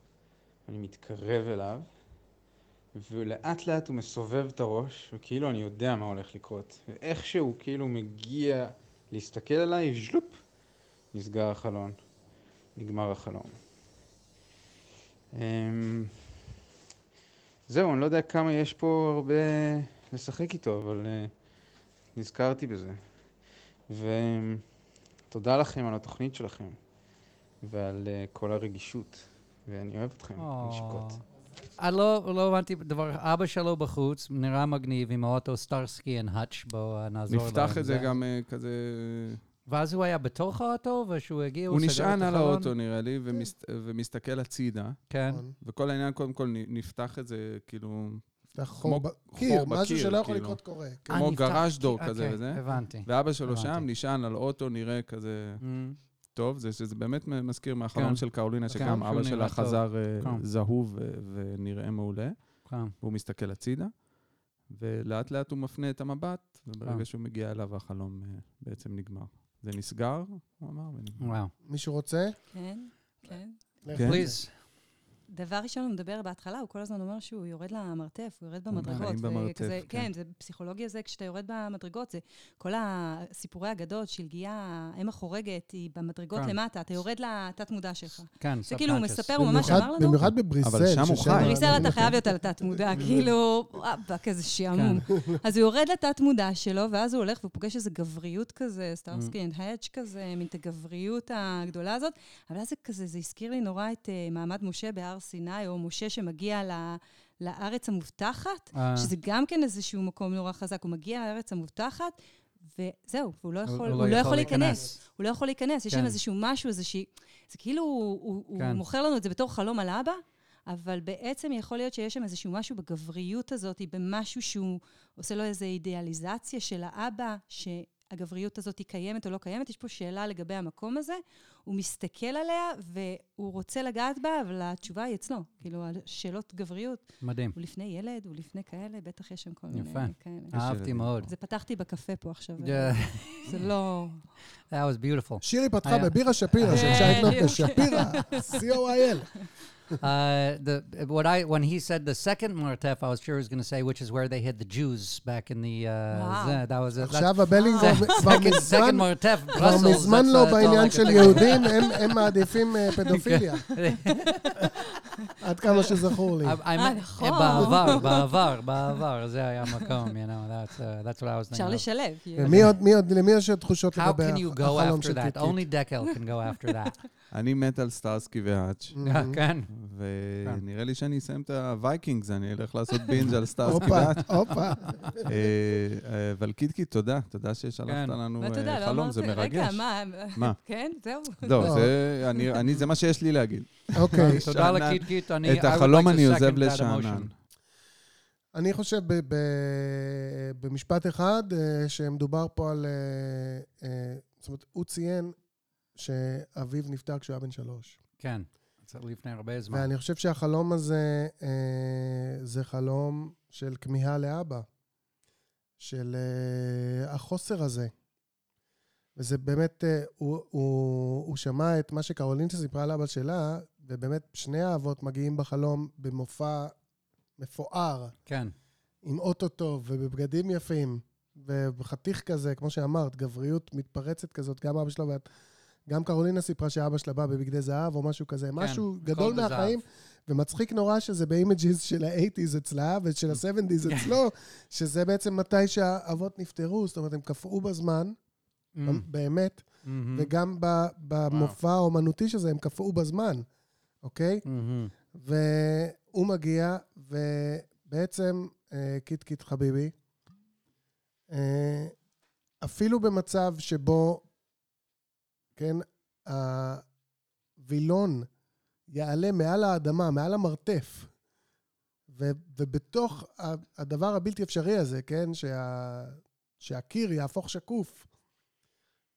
S6: אני מתקרב אליו, ולאט לאט הוא מסובב את הראש, וכאילו אני יודע מה הולך לקרות. ואיכשהו כאילו מגיע להסתכל עליי, ז'לופ, נסגר החלון. נגמר החלום. אמ, זהו, אני לא יודע כמה יש פה הרבה לשחק איתו, אבל אה, נזכרתי בזה. ותודה לכם על התוכנית שלכם, ועל אה, כל הרגישות, ואני אוהב אתכם, נשיקות.
S3: אני לא, לא הבנתי דבר, אבא שלו בחוץ, נראה מגניב עם האוטו סטארסקי and האץ', בואו נעזור לו.
S1: נפתח את זה גם אה, כזה...
S3: ואז הוא היה בתוך האוטו, וכשהוא הגיע, הוא,
S1: הוא
S3: סגר
S1: נשען
S3: את
S1: על
S3: החלון?
S1: האוטו, נראה לי, ומס- ומסתכל הצידה,
S3: כן.
S4: נכון.
S1: וכל העניין, קודם כל, נפתח את זה, כאילו,
S4: נפתח
S1: כמו
S4: חור בקיר, משהו שלא יכול
S1: כאילו.
S4: לקרות קורה. כן.
S1: כמו
S3: אה,
S1: גראז' דור כזה וזה.
S3: הבנתי.
S1: ואבא שלו
S3: הבנתי.
S1: שם, נשען על אוטו, נראה כזה
S3: Mm.
S1: טוב, זה שזה באמת מזכיר מהחלום
S3: כן.
S1: של קרולינה,
S3: כן,
S1: שגם אבא שלה. חזר אה,
S3: כן.
S1: זהוב ונראה מעולה,
S3: כן.
S1: והוא מסתכל הצידה, ולאט לאט הוא מפנה את המבט,
S3: כן.
S1: וברגע שהוא מגיע אליו, החלום אה, בעצם נגמר. זה נסגר, הוא אמר, ונגמר.
S3: וואו.
S4: מישהו רוצה?
S5: כן, כן.
S1: כן.
S3: Please.
S5: דבר ראשון, הוא מדבר בהתחלה, הוא כל הזמן אומר שהוא יורד למרתף, הוא יורד במדרגות.
S1: חיים במרתף,
S5: וכזה-
S1: כן.
S5: כן, זה פסיכולוגיה זה כשאתה יורד במדרגות, זה כל הסיפורי אגדות, שלגיה, האם החורגת, היא במדרגות
S3: כן.
S5: למטה, אתה יורד לתת-מודע שלך.
S3: כן,
S5: זה כאילו, הוא
S3: subconscious.
S5: מספר, הוא ממש אמר לנו,
S4: במיוחד בבריסל.
S1: אבל שם הוא חי.
S5: בריסל אתה חייב להיות על התת-מודע, כאילו, וואבה, כזה שעמום.
S3: כן.
S5: אז הוא יורד לתת-מודע שלו, ואז הוא הולך והוא פוגש איזו גבריות כזה, סטארסקי and האץ' כזה, מין את הגבריות הגדולה הזאת. אבל אז זה כזה, זה הזכיר לי נורא את אה, מעמד משה בהר סיני, או משה שמגיע ל- לארץ המובטחת,
S3: אה,
S5: שזה גם כן איזשהו מקום נורא חזק. הוא מגיע לארץ המובטחת, וזהו, והוא לא יכול, הוא לא יכול להיכנס. הוא לא יכול להיכנס, יש
S3: כן.
S5: שם איזשהו משהו, איזושהי... זה כאילו, הוא, הוא, הוא
S3: כן.
S5: מוכר לנו את זה בתור חלום על אבא, אבל בעצם יכול להיות שיש שם איזשהו משהו בגבריות הזאת, במשהו שהוא עושה לו איזו אידיאליזציה של האבא, שהגבריות הזאת היא קיימת או לא קיימת. יש פה שאלה לגבי המקום הזה. הוא מסתכל עליה והוא רוצה לגעת בה, אבל התשובה היא אצלו. כאילו, השאלות גבריות,
S3: מדהים.
S5: הוא לפני ילד, הוא לפני כאלה, בטח יש שם כל מיני
S3: יפה.
S5: כאלה.
S3: אהבתי
S1: ילדים.
S3: מאוד.
S5: זה פתחתי בקפה פה עכשיו. זה לא...
S3: That was beautiful.
S4: שירי פתחה
S3: היה-
S4: בבירה שפירא, של
S5: אה,
S4: שי נוטה,
S5: בדיוק.
S4: שפירא, C-O-I-L.
S3: Uh, the what I when he said the second martef, I was sure he was going to say which is where they hid the Jews back in the. Uh,
S5: Wow.
S3: That, that was a, that's
S4: עכשיו הבלינגו כבר
S3: second,
S4: מזמן,
S3: second martef,
S4: כבר
S3: Brussels.
S4: מזמן
S3: that's,
S4: לא
S3: uh, that's all I
S4: בעניין
S3: could
S4: של
S3: think of.
S4: יהודים, הם- הם מעדיפים אה, פדופיליה, עד כמה שזכור לי.
S5: אה,
S3: meant,
S5: נכון.
S3: בעבר, בעבר, בעבר, זה היה מקום, you know, that's, uh, what I was thinking
S5: אפשר. לשלב. כאילו.
S4: ומי עוד, מי עוד, למי יש עוד תחושות
S3: How
S4: לגבי
S3: can you go
S4: החלום
S3: after
S4: של
S3: that? Only Dekel can go after that.
S1: אני מת על סטארסקי והאץ',
S4: מהמם.
S3: כן.
S1: ונראה לי שאני אסיים את הווייקינגס, אני אלך לעשות בינג' על סטארסקי
S4: הופה,
S1: והאץ'.
S4: הופה.
S1: אה, אה, אבל קיטקיט, תודה, תודה ששלחת
S3: כן.
S1: לנו אה,
S5: יודע, לא
S1: חלום, זה
S5: אמרתי, רגע,
S1: מרגש.
S5: מה?
S1: מה?
S5: כן, זהו.
S1: לא,
S4: לא.
S1: זה אני- אני- זה מה שיש לי להגיד.
S4: אוקיי,
S3: תודה. לקיטקיט, אני...
S1: את החלום אני עוזב לשאנן.
S4: אני חושב ב- ב- במשפט אחד, אה, שמדובר פה על... אה, אה, זאת אומרת, הוא ציין שאביו נפטר כשהוא היה בן שלוש.
S3: כן, זה לפני הרבה זמן.
S4: ואני חושב שהחלום הזה אה, זה חלום של כמיהה לאבא, של אה, החוסר הזה. וזה באמת, אה, הוא, הוא, הוא שמע את מה שקרולינה סיפרה לאבא שלה, ובאמת שני האבות מגיעים בחלום במופע מפואר,
S3: כן,
S4: עם אוטו טוב ובבגדים יפים, ובחתיך כזה, כמו שאמרת, גבריות מתפרצת כזאת, גם אבא שלה ואת... גם קרולינה סיפרה שאבא שלה בא בבגדי זהב או משהו כזה, משהו גדול. מהחיים, ומצחיק נורא שזה ב images של ה-80's אצלה ושל ה-70's אצלו, שזה בעצם מתי שהאבות נפטרו, זאת אומרת, הם קפאו בזמן,
S3: Mm,
S4: באמת,
S3: mhm,
S4: וגם במופע האומנותי שזה, הם קפאו בזמן, אוקיי?
S3: mhm.
S4: והוא מגיע, ובעצם, אה, קיט קיט חביבי, אה, אפילו במצב שבו, כן, הווילון יעלה מעל האדמה, מעל המרתף, ו- ובתוך הדבר הבלתי אפשרי הזה, כן, שה- שהקיר יהפוך שקוף,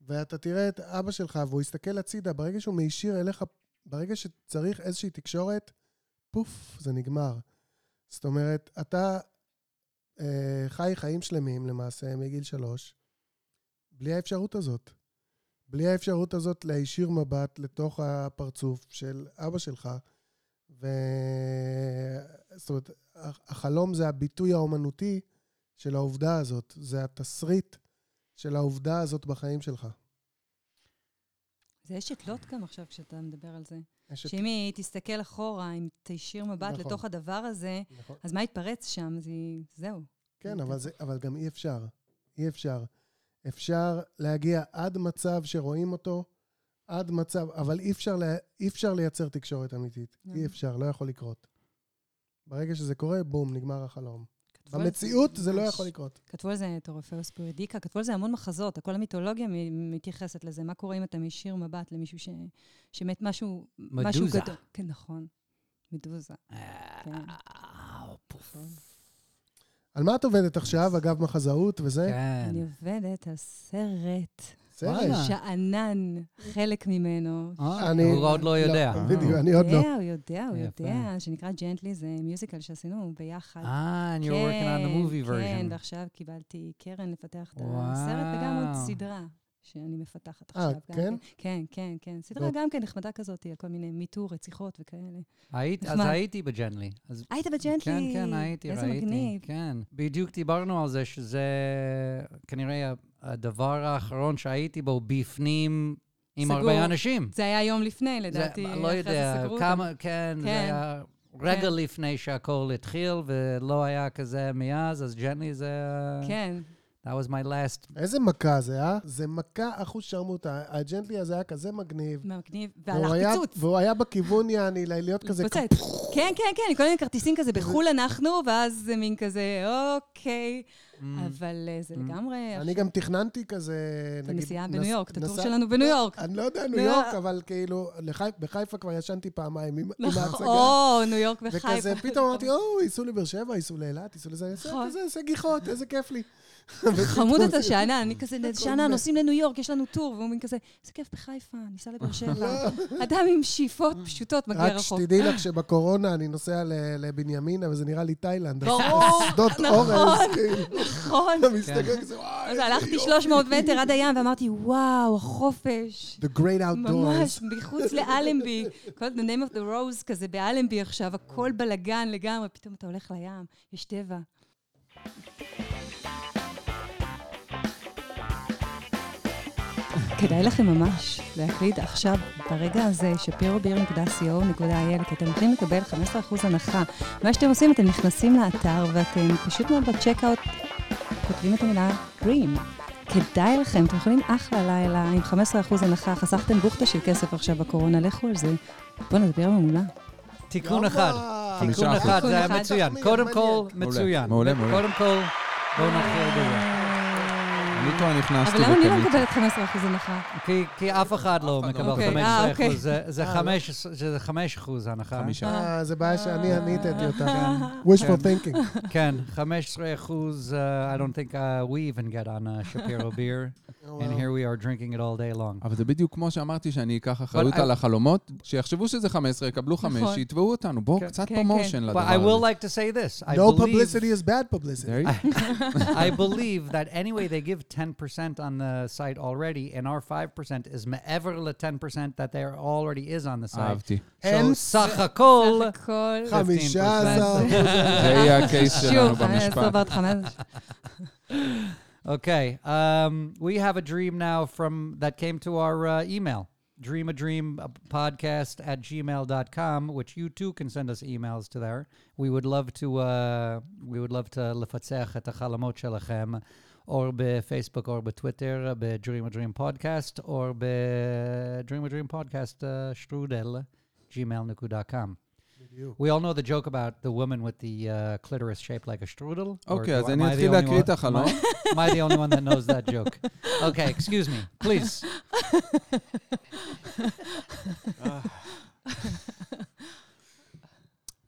S4: ואתה תראה את אבא שלך והוא יסתכל הצידה, ברגע שהוא מישיר אליך, ברגע שצריך איזושהי תקשורת, פוף, זה נגמר. זאת אומרת, אתה אה, חי חיים שלמים למעשה מגיל שלוש, בלי האפשרות הזאת. בלי האפשרות הזאת להישיר מבט לתוך הפרצוף של אבא שלך. ו... זאת אומרת, החלום זה הביטוי האומנותי של העובדה הזאת. זה התסריט של העובדה הזאת בחיים שלך.
S5: זה אשת לוט גם עכשיו כשאתה מדבר על זה.
S4: אשת-
S5: שאם היא תסתכל אחורה, אם תישיר מבט
S4: נכון.
S5: לתוך הדבר הזה,
S4: נכון.
S5: אז מה יתפרץ שם? זה... זהו.
S4: כן, אבל, זה, אבל גם אי אפשר. אי אפשר. אפשר להגיע עד מצב שרואים אותו, עד מצב, אבל אי אפשר, לה, אי אפשר לייצר תקשורת אמיתית.
S5: לא.
S4: אי אפשר, לא יכול לקרות. ברגע שזה קורה, בום, נגמר החלום.
S5: על זה
S4: במציאות זה לא. יכול לקרות.
S5: כתבו על זה את אורפאוס פורידיקה, כתבו על זה המון מחזות, כל המיתולוגיה מתייחסת לזה. מה קורה אם אתה מישיר מבט למישהו ש... שמת משהו... משהו
S3: מדוזה.
S5: גדול. כן, נכון. מדוזה. כן.
S3: אה.
S4: על מה את עובדת עכשיו, אגב מחזאות וזה?
S3: כן.
S5: אני עובדת על סרט,
S4: סרט.
S5: שאנן, חלק ממנו.
S3: אה,
S4: אני-
S3: הוא עוד לא יודע.
S1: אה.
S4: בדיוק, אני עוד לא.
S5: יודע, הוא יודע, הוא. יודע, שנקרא ג'נטלי, זה musical שעשינו ביחד.
S3: אה, and you're working on the movie
S5: כן,
S3: version.
S5: ועכשיו קיבלתי קרן לפתח את. הסרט, וגם עוד סדרה שאני מפתחת
S4: אה,
S5: עכשיו. גם
S4: כן?
S5: כן, כן, כן. סדרה. גם כן נחמדה כזאת, על כל מיני מיטו, רציחות וכאלה.
S3: היית, אז. הייתי בג'נטלי.
S5: היית בג'נטלי?
S3: כן, כן, הייתי,
S5: איזה
S3: ראיתי.
S5: מגניב.
S3: כן. בדיוק דיברנו על זה שזה כנראה הדבר האחרון שהייתי בו בפנים עם
S5: סגור.
S3: הרבה אנשים.
S5: זה היה יום לפני,
S3: זה-
S5: לדעתי,
S3: לא
S5: זה
S3: יודע,
S5: סגרו
S3: כמה,
S5: אותם.
S3: כן, זה
S5: כן.
S3: היה רגע
S5: כן.
S3: לפני שהכל התחיל, ולא היה כזה מאז, אז ג'נלי זה...
S5: כן.
S3: That was my last...
S4: איזה מכה זה, אה? זה מכה אחוז שרמוטה. הג'נטלי הזה היה כזה מגניב.
S5: מגניב. והלך פיצוץ.
S4: והוא היה בכיוון, יעני, להיות כזה...
S5: כן, כן, כן, כל מיני כרטיסים כזה, בחו"ל אנחנו, ואז זה מין כזה, אוקיי.
S3: Mm.
S5: אבל אה, זה
S3: Mm.
S5: לגמרי...
S4: אני גם תכננתי כזה,
S5: את
S4: נגיד...
S5: הנסיעה
S4: נס-
S5: בניו יורק, את הטור שלנו בניו יורק.
S4: אני לא יודע, ניו
S5: לא.
S4: יורק, אבל כאילו, בחיפה כבר ישנתי פעמיים עם
S5: נכון,
S4: ההצגה.
S5: או, ניו יורק וחיפה.
S4: וכזה, פתאום אמרתי, או, ייסעו לבאר שבע, ייסעו לאילת, ייסעו לזה, איזה
S5: נכון.
S4: איזה גיחות, איזה כיף לי.
S5: חמוד אתה שאנן, אני כזה,
S4: הכל
S5: שאנן. נוסעים לניו יורק, יש לנו טור, והוא מין כזה, איזה כיף בחיפה, ניסע לבאר שבע.
S4: לא.
S5: אדם עם שאיפות פשוטות מגיע
S4: רק
S5: רחוק.
S4: שתדעי לך שבקורונה אני נוסע לבנימינה, וזה נראה לי תאילנד.
S5: ברור, נכון.
S4: כאילו.
S5: נכון.
S4: אתה מסתכל כזה, וואי,
S5: אז
S4: איזה
S5: הלכתי
S4: יופי."
S5: 300 מטר עד הים, ואמרתי, וואו, החופש.
S4: The great
S5: ממש,
S4: outdoors.
S5: מחוץ לאלנבי. כל the name of the rose כזה באלנבי עכשיו, הכל בלאגן לגמרי, פתאום אתה הולך לים, יש טבע. כדאי לכם ממש להקליד עכשיו, ברגע הזה, שפירוביר.co.il, כי אתם יכולים לקבל 15% הנחה. מה שאתם עושים, אתם נכנסים לאתר ואתם פשוט מאוד בצ'קאוט כותבים את המילה Dream. כדאי לכם, אתם יכולים אחלה לילה עם 15% הנחה, חסכתם בוכטה של כסף עכשיו בקורונה, לכו על זה. בואנה, זה בירה מעולה.
S3: תיקון. אחד. תיקון. אחד, זה היה. מצוין. קודם. כל, מצוין.
S1: מעולה, מעולה.
S3: קודם כל, בואו נתחיל בזה.
S1: אני כבר נכנסתי
S5: אבל למה אני לא
S1: וקניתי.
S5: מקבלת 15% הנחה?
S3: כי, כי אף אחד לא
S1: אחד לא
S3: מקבל
S5: אוקיי,
S3: 15
S5: אה,
S3: אחוז,
S5: אוקיי.
S3: זה, זה,
S4: אה,
S3: 5, זה 5 אחוז הנחה.
S1: חמישה.
S4: אה, זה בעיה שאני אני הטעתי אותה.
S3: כן.
S4: wishful
S3: כן.
S4: thinking.
S3: כן, 15 אחוז, uh, I don't think uh, we even get on uh, Shapiro beer, and here we are drinking it all day long.
S1: אבל זה בדיוק כמו שאמרתי שאני אקח אחריות על החלומות, שיחשבו שזה 15, יקבלו 5,
S5: נכון.
S1: שיתבעו אותנו. בואו,
S3: כן.
S1: קצת
S5: promotion.
S1: לדבר
S3: But I
S1: הזה.
S3: will like to say this.
S4: No publicity is bad publicity.
S3: I believe that anyway they give 10% on the site already, and our 5% is מעבר ל-10% that there already is on the site.
S1: אהבתי.
S3: So
S4: Hence-
S3: סך הכל,
S5: סך הכל...
S4: 15
S1: זה יהיה הקייס שלנו
S5: שוב, 15
S1: במשפט.
S5: ועוד 5.
S3: Okay. Um, we have a dream now from that came to our uh, email. Dream a dream uh, podcast at gmail.com, which you too can send us emails to there. We would love to uh, we would love to לפצח את החלומות שלכם, או בפייסבוק או בטוויטר, ב-Dream a Dream podcast, או ב-Dream a Dream podcast uh, שטרודל, gmail.com.
S4: בדיוק.
S3: We all know the joke about the woman with the uh, clitoris shaped like a strudel. or
S1: אוקיי,
S3: do-
S1: אז
S3: am
S1: אני
S3: I the
S1: אתחיל
S3: only
S1: להקריא
S3: one-
S1: את החלום.
S3: Am I the only one that knows that joke? Okay, excuse me, please.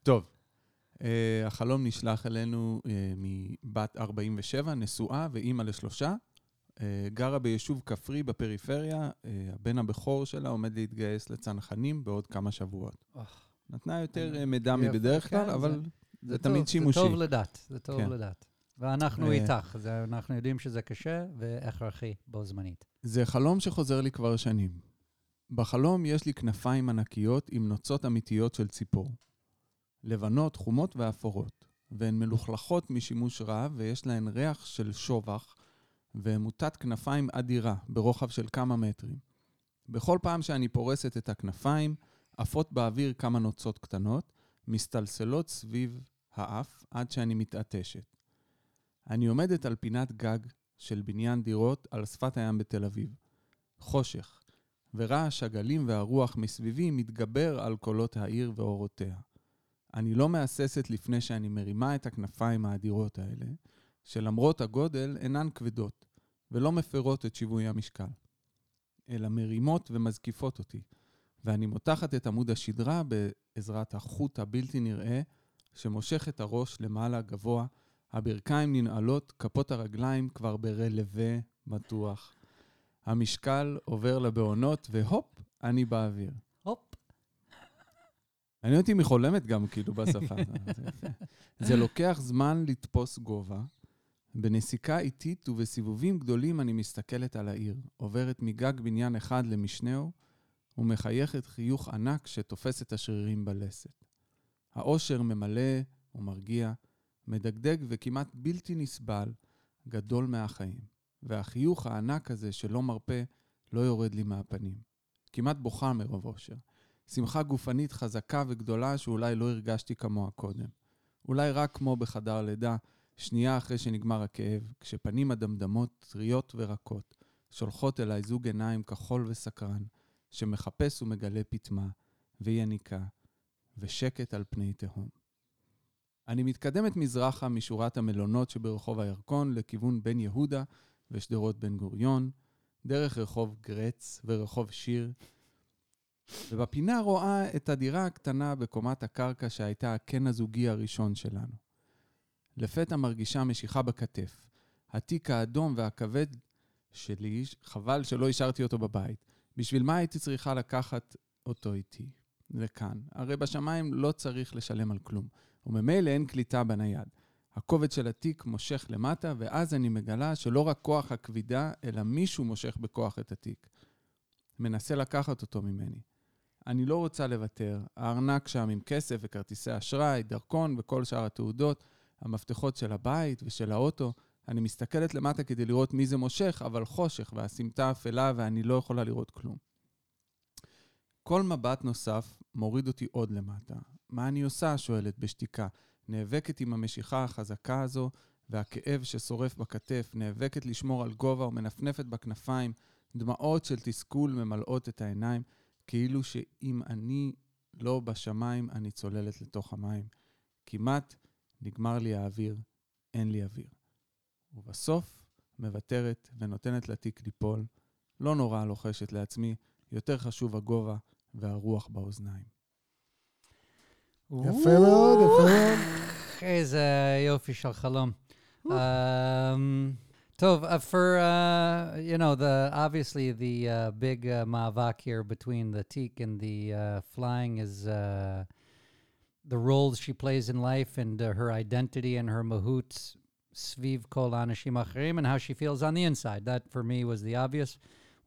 S1: טוב, uh, החלום נשלח אלינו uh, מבת 47, נשואה ואימא לשלושה. Uh, גרה ביישוב כפרי בפריפריה, uh, הבן הבכור שלה עומד להתגייס לצנחנים בעוד כמה שבועות.
S3: אוח.
S1: נתנה יותר uh, מידע מבדרך
S3: כן,
S1: כלל, אבל
S3: זה
S1: זה
S3: טוב,
S1: תמיד שימושי.
S3: זה טוב לדעת, זה טוב
S1: כן.
S3: לדעת. ואנחנו
S1: אה,
S3: איתך, זה- אנחנו יודעים שזה קשה והכרחי בו זמנית.
S1: זה חלום שחוזר לי כבר שנים. בחלום יש לי כנפיים ענקיות עם נוצות אמיתיות של ציפור. לבנות, חומות ואפורות, והן מלוכלכות משימוש רב ויש להן ריח של שובח, והן מוטת כנפיים אדירה ברוחב של כמה מטרים. בכל פעם שאני פורסת את הכנפיים, עפות באוויר כמה נוצות קטנות, מסתלסלות סביב האף עד שאני מתעטשת. אני עומדת על פינת גג של בניין דירות על שפת הים בתל אביב. חושך, ורעש הגלים והרוח מסביבי מתגבר על קולות העיר ואורותיה. אני לא מהססת לפני שאני מרימה את הכנפיים האדירות האלה, שלמרות הגודל אינן כבדות, ולא מפרות את שיווי המשקל, אלא מרימות ומזקיפות אותי, ואני מותחת את עמוד השדרה בעזרת החוט הבלתי נראה שמושך את הראש למעלה גבוה, הברכיים ננעלות, כפות הרגליים כבר ברלווה מתוח. המשקל עובר לבעונות, והופ, אני באוויר.
S3: הופ.
S1: מעניין אותי אם היא חולמת גם כאילו בשפה. זה לוקח זמן לתפוס גובה. בנסיקה איטית ובסיבובים גדולים אני מסתכלת על העיר, עוברת מגג בניין אחד למשנהו, ומחייכת חיוך ענק שתופס את השרירים בלסת. האושר ממלא ומרגיע, מדגדג וכמעט בלתי נסבל, גדול מהחיים. והחיוך הענק הזה שלא מרפה, לא יורד לי מהפנים. כמעט בוכה מרוב אושר. שמחה גופנית חזקה וגדולה שאולי לא הרגשתי כמוה קודם. אולי רק כמו בחדר לידה, שנייה אחרי שנגמר הכאב, כשפנים הדמדמות, טריות ורקות, שולחות אליי זוג עיניים כחול וסקרן, שמחפש ומגלה פטמה, ויניקה, ושקט על פני תהום. אני מתקדמת מזרחה משורת המלונות שברחוב הירקון לכיוון בן יהודה ושדרות בן גוריון, דרך רחוב גרץ ורחוב שיר, ובפינה רואה את הדירה הקטנה בקומת הקרקע שהייתה הקן הזוגי הראשון שלנו. לפתע מרגישה משיכה בכתף. התיק האדום והכבד שלי, חבל שלא השארתי אותו בבית. בשביל מה הייתי צריכה לקחת אותו איתי? לכאן. הרי בשמיים לא צריך לשלם על כלום, וממילא אין קליטה בנייד. הכובד של התיק מושך למטה, ואז אני מגלה שלא רק כוח הכבידה, אלא מישהו מושך בכוח את התיק. מנסה לקחת אותו ממני. אני לא רוצה לוותר. הארנק שם עם כסף וכרטיסי אשראי, דרכון וכל שאר התעודות, המפתחות של הבית ושל האוטו. אני מסתכלת למטה כדי לראות מי זה מושך, אבל חושך והסמטה אפלה ואני לא יכולה לראות כלום. כל מבט נוסף מוריד אותי עוד למטה. מה אני עושה? שואלת בשתיקה. נאבקת עם המשיכה החזקה הזו והכאב ששורף בכתף, נאבקת לשמור על גובה ומנפנפת בכנפיים, דמעות של תסכול ממלאות את העיניים, כאילו שאם אני לא בשמיים, אני צוללת לתוך המים. כמעט נגמר לי האוויר, אין לי אוויר. ובסוף מוותרת ונותנת לתיק ליפול. לא נורא לוחשת לעצמי, יותר חשוב הגובה והרוח באוזניים.
S4: יפה מאוד, יפה מאוד.
S3: איזה יופי של חלום. Tov, uh, for uh, you know the obviously the uh, big uh, maavak here between the teak and the uh, flying is uh, the roles she plays in life and uh, her identity and her mahut sviv kol anashim acherim and how she feels on the inside. That for me was the obvious,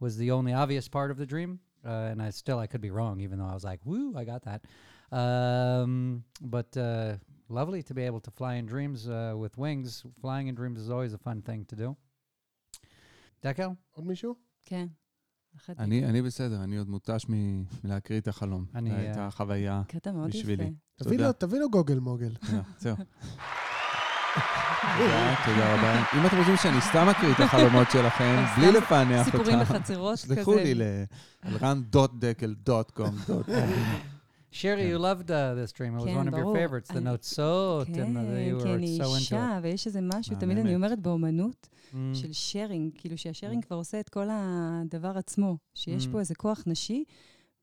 S3: was the only obvious part of the dream. And I still I could be wrong, even though I was like, "Woo, I got that." Um, but lovely to be able to fly in dreams uh, with wings. Flying in dreams is always a fun thing to do. דקל?
S4: עוד מישהו?
S5: כן.
S1: אני, אני בסדר, אני עוד מותש מ- מלהקריא את החלום.
S3: אני,
S1: זו הייתה
S3: אה,
S1: חוויה.
S5: קטע מאוד
S1: בשבילי.
S4: תביא לו- תביא לו גוגל מוגל.
S1: זהו. תודה, רבה. אם אתם רוצים שאני סתם אקריא את החלומות שלכם, בלי לפענח אותם,
S5: סיפורים בחצרות כזה.
S1: שלחו לי ל-run.dekel.com. כן.
S3: you loved uh, this dream. It was
S5: כן,
S3: one of your
S5: ברור.
S3: favorites. The נוצות, and
S5: כן,
S3: uh, you
S5: כי
S3: were
S5: אני
S3: so into
S5: אישה, ויש איזה משהו, תמיד אני? אומרת באומנות.
S3: Mm.
S5: של שיירינג, כאילו שהשיירינג כבר עושה את כל הדבר עצמו, שיש
S3: Mm.
S5: פה איזה כוח נשי.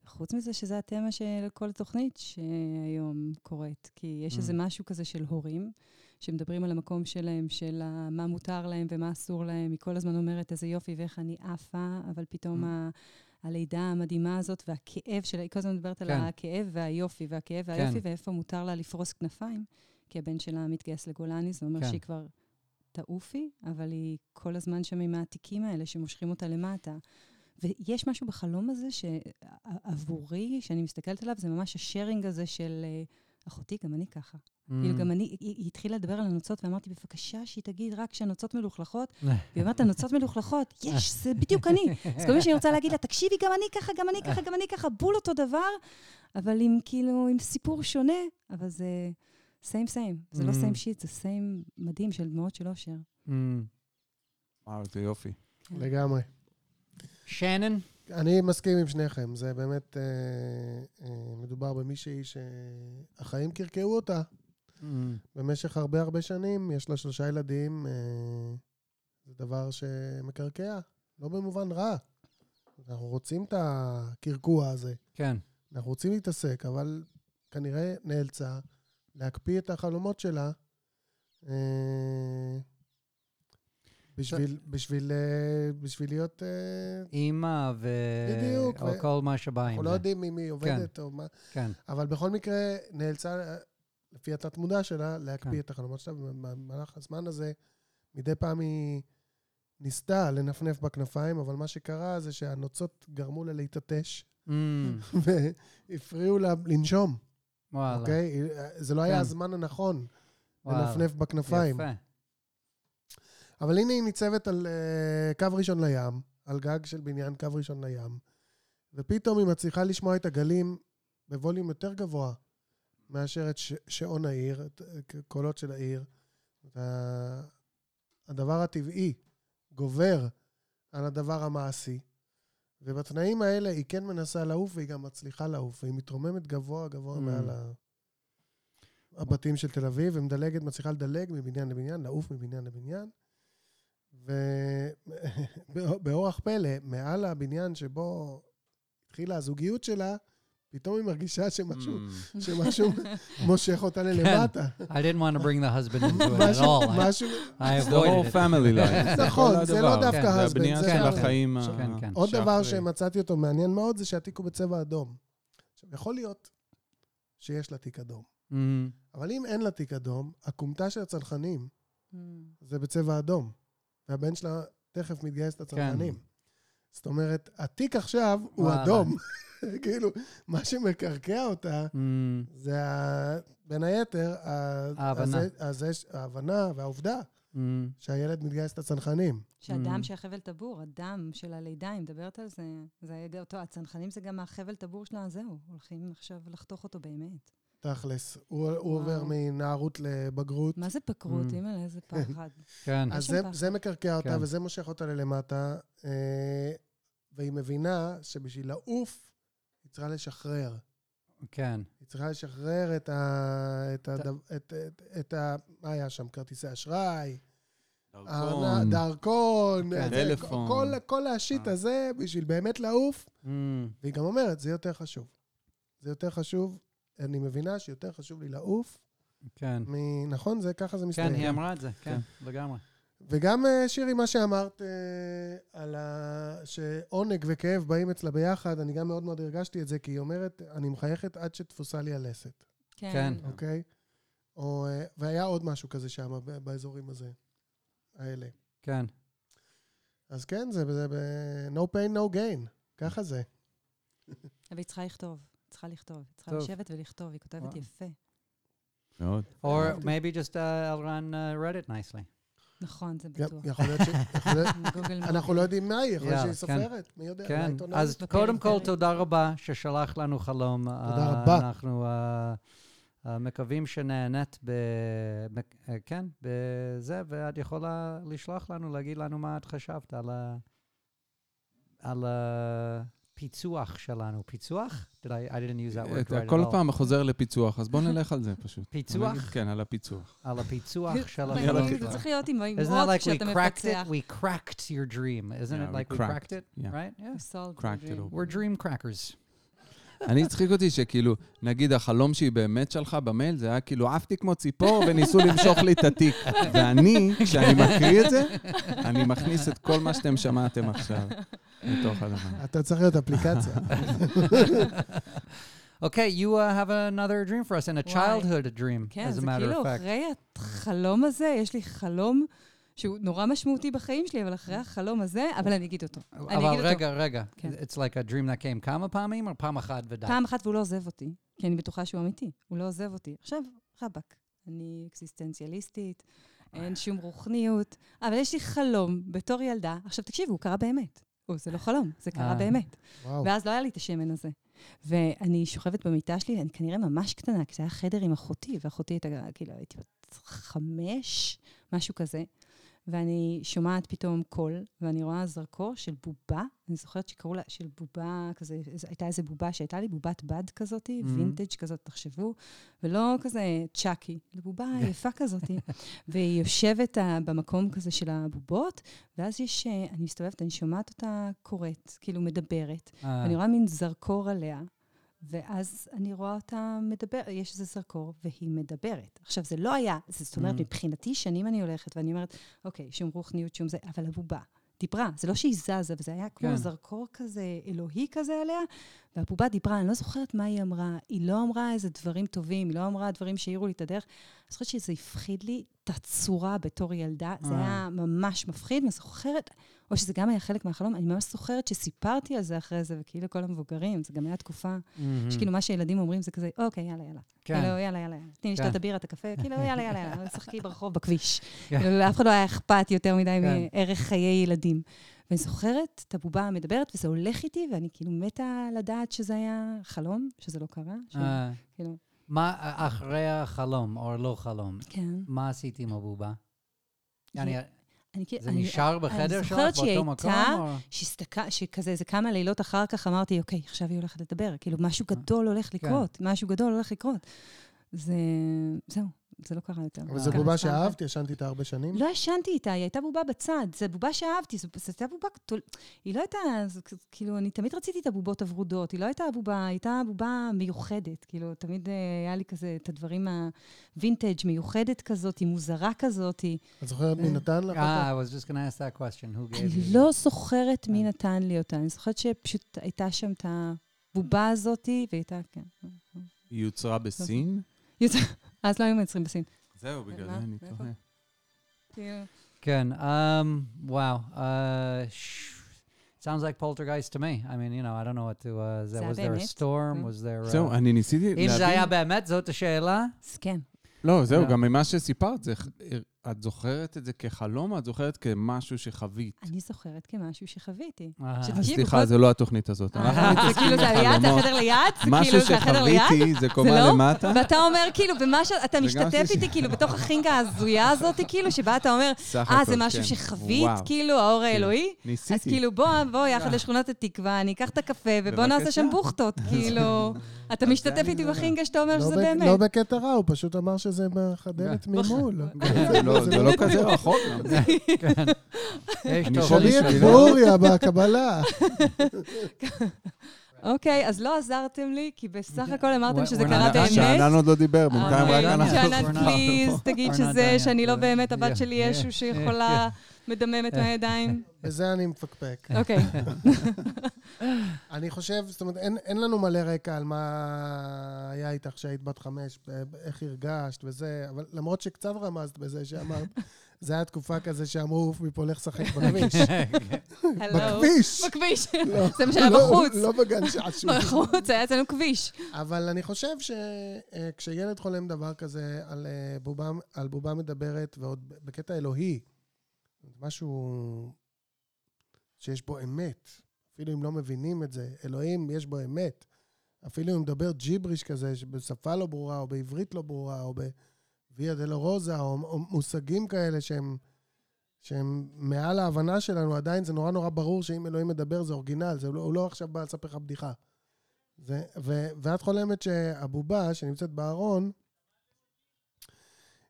S5: חוץ מזה שזה התמה של כל התוכנית שהיום קורית. כי יש איזה
S3: Mm.
S5: משהו כזה של הורים, שמדברים על המקום שלהם, של מה מותר להם ומה אסור להם. היא כל הזמן אומרת, איזה יופי ואיך אני עפה, אבל פתאום
S3: Mm.
S5: הלידה המדהימה הזאת והכאב שלה, היא כל הזמן מדברת על
S3: כן.
S5: הכאב והיופי, והכאב
S3: כן.
S5: והיופי, ואיפה מותר לה לפרוס כנפיים, כי הבן שלה מתגייס לגולני, זה אומר
S3: כן.
S5: שהיא כבר תעופי, אבל היא כל הזמן שם עם העתיקים האלה שמושכים אותה למטה. ויש משהו בחלום הזה שעבורי, שאני מסתכלת עליו, זה ממש השיירינג הזה של אה, אחותי, גם אני ככה. כאילו, גם אני, היא היא התחילה לדבר על הנוצות, ואמרתי, בבקשה, שהיא תגיד רק שהנוצות מלוכלכות. והיא אומרת, הנוצות מלוכלכות, יש, זה בדיוק אני. אז כל מה שאני רוצה להגיד לה, תקשיבי, גם אני ככה, גם אני ככה, גם אני ככה, בול אותו דבר, אבל עם כאילו, עם סיפור שונה, אבל זה סיים סיים. זה לא
S3: Mm.
S5: סיים שיט, זה סיים מדהים של דמעות של אושר.
S3: Mm.
S1: וואו, זה יופי.
S4: לגמרי.
S3: שנן?
S4: אני מסכים עם שניכם, זה באמת, אה, אה, מדובר במישהי שהחיים קרקעו אותה
S3: Mm.
S4: במשך הרבה הרבה שנים, יש לה שלושה ילדים, אה, זה דבר שמקרקע, לא במובן רע. אנחנו רוצים את הקרקוע הזה,
S3: כן.
S4: אנחנו רוצים להתעסק, אבל כנראה נאלצה להקפיא את החלומות שלה אה, בשביל, בשביל, אה, בשביל להיות... אה,
S3: אימא ו...
S4: בדיוק,
S3: או
S4: ו-
S3: כל מה שבא עם
S4: אנחנו
S3: זה.
S4: לא יודעים אם היא עובדת או מה,
S3: כן.
S4: אבל בכל מקרה נאלצה, לפי התת-מודע שלה, להקפיא
S3: כן.
S4: את החלומות שלה, ובמהלך הזמן הזה, מדי פעם היא ניסתה לנפנף בכנפיים, אבל מה שקרה זה שהנוצות גרמו לה להתעטש,
S3: Mm.
S4: והפריעו לה לנשום,
S3: וואלה.
S4: אוקיי? זה לא היה
S3: כן.
S4: הזמן הנכון
S3: וואלה.
S4: לנפנף בכנפיים.
S3: יפה.
S4: אבל הנה היא ניצבת על אה, קו ראשון לים, על גג של בניין קו ראשון לים, ופתאום היא מצליחה לשמוע את הגלים בווליום יותר גבוה מאשר את ש- שעון העיר, את אה, קולות של העיר. הדבר הטבעי גובר על הדבר המעשי, ובתנאים האלה היא כן מנסה לעוף והיא גם מצליחה לעוף, והיא מתרוממת גבוה גבוה
S3: Mm.
S4: מעל ה- הבתים של תל אביב, ומדלגת, מצליחה לדלג מבניין לבניין, לעוף מבניין לבניין. ובאורח פלא, מעל הבניין שבו התחילה הזוגיות שלה, פתאום היא מרגישה שמשהו,
S1: Mm.
S4: שמשהו מושך אותה ללמטה.
S3: I didn't want to bring the husband into it at all. I-
S4: משהו,
S3: I
S1: It's the whole
S3: avoided it.
S1: family life.
S4: נכון, זה לא. דווקא
S3: כן,
S1: זה
S4: husband,
S1: הבנייה
S4: זה
S1: של
S4: גם-
S1: החיים. ה-
S3: כן, כן.
S4: עוד דבר. שמצאתי אותו מעניין מאוד, זה שהתיק הוא בצבע אדום. עכשיו, יכול להיות שיש לה תיק אדום,
S3: Mm.
S4: אבל אם אין לה תיק אדום, הכומתה של הצנחנים
S5: Mm.
S4: זה בצבע אדום, והבן שלה תכף מתגייס לצנחנים. זאת אומרת, התיק עכשיו הוא
S3: וואלה.
S4: אדום. כאילו, מה שמקרקע אותה
S3: Mm.
S4: זה ה- בין היתר, ה-
S3: ההבנה.
S4: הזה- הזה- ההבנה והעובדה
S3: Mm.
S4: שהילד מתגייס לצנחנים.
S5: שהדם
S3: Mm.
S5: של החבל טבור, הדם של הלידה, היא מדברת על זה. זה היה אותו, הצנחנים זה גם החבל טבור שלה, זהו, הולכים עכשיו לחתוך אותו באמת.
S4: תכלס, הוא. עובר מנערות לבגרות.
S5: מה זה פקרות,
S3: Mm.
S5: אימא'לה, איזה פחד.
S3: כן.
S4: אז זה, מקרקע אותה
S3: כן.
S4: וזה מושך אותה ללמטה, אה, והיא מבינה שבשביל לעוף, היא צריכה לשחרר.
S3: כן.
S4: היא צריכה לשחרר את ה... את ה... את, את, את, את ה... מה היה שם? כרטיסי אשראי,
S1: דרכון.
S4: דרכון,
S3: כן.
S1: טלפון.
S4: כל, כל השיט
S1: אה.
S4: הזה, בשביל באמת לעוף.
S3: Mm.
S4: והיא גם אומרת, זה יותר חשוב. זה יותר חשוב, אני מבינה שיותר חשוב לי לעוף,
S3: כן.
S4: מ... נכון? זה ככה זה מסתיים.
S3: כן, היא אמרה את זה, כן, לגמרי.
S4: וגם, אה, שירי, מה שאמרת אה, על ה... שעונג וכאב באים אצלה ביחד, אני גם מאוד מאוד הרגשתי את זה, כי היא אומרת, אני מחייכת עד שתפוסה לי הלסת,
S5: כן.
S3: כן.
S4: אוקיי? או, אה, והיה עוד משהו כזה שם, באזורים הזה, האלה.
S3: כן.
S4: אז כן, זה, זה ב... no pain, no gain. ככה זה.
S5: אבל היא צריכה לכתוב, צריכה לכתוב. היא צריכה. לשבת ולכתוב, היא כותבת. יפה.
S1: מאוד.
S3: Or
S4: אהבתי.
S3: maybe just uh, Elran uh, read it nicely.
S5: נכון, זה בטוח.
S4: יכול להיות ש... אנחנו לא יודעים מה היא, יכול להיות שהיא
S3: כן.
S4: סופרת, מי יודע,
S3: כן. אז קודם כל. תודה רבה ששלח לנו חלום.
S4: תודה
S3: אה,
S4: רבה.
S3: אנחנו אה, מקווים שנהנית ב... אה, כן, בזה, ואת יכולה לשלוח לנו, להגיד לנו מה את חשבת על ה... על הפיצוח שלנו. פיצוח? Did I, I didn't use that word
S1: אתה
S3: right
S1: כל
S3: at all.
S1: פעם חוזר לפיצוח, אז בוא נלך על זה פשוט.
S3: פיצוח?
S1: בוא נגיד, כן, על הפיצוח.
S3: על הפיצוח של
S5: מדהים,
S3: החלום.
S5: זה צריך להיות עם עם
S3: Isn't that
S5: רוק
S3: like we
S5: שאתה
S3: cracked
S5: מפצח.
S3: it? We cracked your dream. Isn't
S1: Yeah,
S3: it
S1: we
S3: like we
S1: cracked.
S3: cracked it?
S1: Yeah.
S3: Right? Yeah.
S5: We solved the
S1: Cracked it
S5: dream.
S1: open.
S3: We're dream crackers.
S1: אני הצחיק אותי שכאילו, נגיד החלום שהיא באמת שלחה במייל, זה היה כאילו עפתי כמו ציפור וניסו למשוך לי את התיק. ואני, כשאני מקריא את זה, אני מכניס את כל מה שאתם שמעתם עכשיו לתוך הדבר.
S4: אתה צריך להיות אפליקציה.
S3: Okay, you uh, have another dream for us, and a
S5: Why?
S3: childhood dream,
S5: כן,
S3: as a
S5: זה
S3: matter
S5: כאילו
S3: of fact.
S5: אחרי החלום הזה, יש לי חלום שהוא נורא משמעותי בחיים שלי, אבל אחרי החלום הזה, אבל אני אגיד אותו.
S3: אבל. רגע, רגע,
S5: כן.
S3: it's like a dream that came כמה פעמים, או פעם אחת ודי?
S5: פעם אחת והוא לא עוזב אותי, כי אני בטוחה שהוא אמיתי. הוא לא עוזב אותי. עכשיו, רבאק, אני אקסיסטנציאליסטית, אין שום רוחניות, אבל יש לי חלום בתור ילדה. עכשיו, תקשיבו, הוא קרה באמת. או, זה לא חלום, זה קרה
S3: אה.
S5: באמת.
S4: וואו.
S5: ואז לא היה לי את השמן הזה. ואני שוכבת במיטה שלי, אני כנראה ממש קטנה, כי זה היה חדר עם אחותי, ואחותי הייתה, כאילו, הייתי בת חמש, משהו כזה. ואני שומעת פתאום קול, ואני רואה זרקור של בובה. אני זוכרת שקראו לה, של בובה כזה, הייתה איזה בובה שהייתה לי, בובת בד כזאת,
S3: Mhm.
S5: וינטג' כזאת, תחשבו, ולא כזה צ'אקי, בובה יפה כזאת. והיא יושבת אה, במקום כזה של הבובות, ואז יש, אה, אני מסתובבת, אני שומעת אותה קוראת, כאילו מדברת,
S3: אה,
S5: אני רואה מין זרקור עליה, ואז אני רואה אותה מדבר, יש איזה זרקור, והיא מדברת. עכשיו, זה לא היה, זאת אומרת,
S3: Mm.
S5: מבחינתי, שנים אני הולכת, ואני אומרת, אוקיי, שום רוחניות, שום זה, אבל הבובה דיברה, זה לא שהיא זזה, וזה היה כמו
S3: כן.
S5: זרקור כזה אלוהי כזה עליה, והבובה דיברה, אני לא זוכרת מה היא אמרה, היא לא אמרה איזה דברים טובים, היא לא אמרה דברים שהאירו לי את הדרך. אני זוכרת שזה הפחיד לי את הצורה בתור ילדה, זה
S3: אה.
S5: היה ממש מפחיד, ואני זוכרת, או שזה גם היה חלק מהחלום, אני ממש זוכרת שסיפרתי על זה אחרי זה, וכאילו כל המבוגרים, זה גם היה תקופה. שכאילו מה שילדים אומרים זה כזה, אוקיי, יאללה, יאללה.
S3: כן.
S5: כאילו, יאללה, יאללה. תני לי
S3: כן.
S5: לשתות את הבירה, את הקפה, כאילו, יאללה, יאללה, יאללה, שחקי ברחוב, בכביש.
S3: כן.
S5: כאילו, לאף אחד לא היה אכפת יותר מדי
S3: כן.
S5: מערך חיי ילדים. ואני זוכרת את הבובה המדברת, וזה הולך איתי, ואני כאילו מתה לדעת שזה היה חלום, שזה לא קרה. ש-
S3: אה,
S5: כאילו,
S3: מה אחרי החלום, או לא חלום,
S5: כן.
S3: מה עשית עם הבובה?
S5: אני כאילו...
S3: זה
S5: אני-
S3: נשאר בחדר
S5: אני
S3: שלך
S5: זוכרת שהיא
S3: באותו מקום?
S5: הייתה,
S3: או-
S5: שהסתכל, שכזה, איזה כמה לילות אחר כך אמרתי, אוקיי, עכשיו היא הולכת לדבר. כאילו, משהו גדול הולך
S3: כן.
S5: לקרות, משהו גדול הולך לקרות. זה... זהו, זה לא קרה יותר.
S4: אבל זו
S5: ככה
S4: בובה. שאהבת, ישנתי איתה הרבה שנים.
S5: לא ישנתי איתה, היא הייתה בובה בצד. זו בובה שאהבתי, זו הייתה בובה. היא לא הייתה... כאילו, אני תמיד רציתי את הבובות הוורודות. היא לא הייתה בובה, היא הייתה בובה מיוחדת. כאילו, תמיד אה, היה לי כזה את הדברים הווינטג' מיוחדת כזאת, היא מוזרה כזאת.
S4: את זוכרת מי נתן לך
S3: אה,
S4: אותה?
S3: I was just going to ask that question. Who gave
S5: אני
S3: you?
S5: לא זוכרת מי
S3: כן.
S5: נתן לי אותה. אני זוכרת שפשוט הייתה שם את הבובה הזאת, והיא הייתה, כן.
S1: היא יוצרה בסין?
S5: אז לא היו מייצרים בסין.
S1: זהו, בגלל? זה אני? תוהה.
S5: כאילו,
S3: כן, um, wow. Uh, sh- sounds like poltergeist to me. I mean, you know, I don't know what to... Uh, that, was there a storm?
S5: כן.
S3: Was there...
S1: זהו,
S3: Uh,
S1: אני ניסיתי
S3: אם זה היה
S1: להבין...
S3: באמת, זאת השאלה?
S5: כן.
S1: לא, זהו,
S3: לא.
S1: גם ממה שסיפרת, זה- את זוכרת את זה כחלום, או את זוכרת כמשהו שחווית?
S5: אני זוכרת כמשהו שחוויתי.
S3: אה,
S1: סליחה, זה לא התוכנית הזאת. אנחנו
S5: אה, זה כאילו זה ליד, זה
S1: בחלומות.
S5: החדר ליד? זה
S1: משהו
S5: כאילו זה החדר ליד?
S1: שחוויתי זה קומה
S5: לא?
S1: למטה.
S5: ואתה אומר, כאילו, במה שאתה
S1: זה גם
S5: משתתף
S1: ש-
S5: איתי, כאילו, בתוך החינגה ההזויה הזאת, כאילו, שבה אתה אומר, אה, זה משהו
S1: כן.
S5: שחווית. כאילו, האור
S1: כן.
S5: האלוהי?
S1: ניסיתי.
S5: אז כאילו, בוא, בוא יחד לשכונת התקווה, אני אקח את הקפה, ובוא נעשה שם. בוכטות, כאילו. אתה משתתף איתי
S1: לא-
S5: בחינגה שאתה אומר
S4: לא
S5: שזה באמת.
S4: לא בקטע רע, הוא פשוט אמר שזה בחדרת ממול.
S1: זה לא- זה לא כזה רחוק.
S3: כן.
S1: אני
S4: תשאלי את. גוריה בקבלה.
S5: אוקיי, אז לא עזרתם לי, כי בסך הכל אמרתם שזה קרה. באמת.
S1: שאנן עוד לא דיבר, בינתיים רק
S5: אוקיי,
S1: אנחנו...
S5: שאנן,
S3: not-
S5: פליז, תגיד שזה, שאני. לא באמת הבת שלי ישו שיכולה מדממת מהידיים.
S4: בזה אני מפקפק.
S5: אוקיי.
S4: אני חושב, זאת אומרת, אין, אין לנו מלא רקע על מה היה איתך כשהיית בת חמש, איך הרגשת וזה, אבל למרות שקצת רמזת בזה שאמרת, זה היה תקופה כזה שאמרו, עוף מפה, לך לשחק בכביש.
S5: הלו.
S4: בכביש!
S5: בכביש.
S4: לא,
S5: זה מה שהיה
S4: לא-
S5: בחוץ.
S4: לא בגן שעשועים.
S5: בחוץ, היה אצלנו כביש.
S4: אבל אני חושב שכשילד חולם דבר כזה על אה, בובה, על בובה מדברת, ועוד בקטע אלוהי, משהו שיש בו אמת, אפילו אם לא מבינים את זה, אלוהים, יש בו אמת. אפילו אם מדבר ג'יבריש כזה, שבשפה לא ברורה, או בעברית לא ברורה, או בוויה דלרוזה, או, או מושגים כאלה שהם, שהם מעל ההבנה שלנו, עדיין זה נורא נורא ברור שאם אלוהים מדבר זה אורגינל, זה, לא- הוא לא עכשיו בא לספר לך בדיחה. זה, ו, ואת חולמת שהבובה שנמצאת בארון,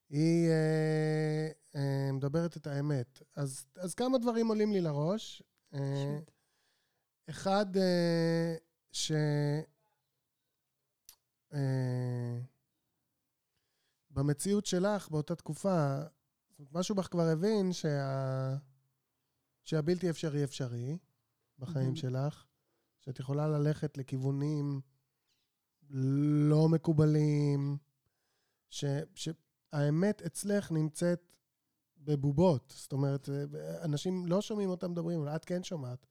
S4: היא אה, אה, מדברת את האמת. אז, אז כמה דברים עולים לי לראש. אה, אחד, אה, ש... אה, במציאות שלך, באותה תקופה, משהו בך כבר הבין שה... שהבלתי אפשרי אפשרי בחיים
S5: מהמם.
S4: שלך, שאת יכולה ללכת לכיוונים לא מקובלים, ש... שהאמת אצלך נמצאת בבובות. זאת אומרת, אנשים לא שומעים אותם מדברים, אבל את כן שומעת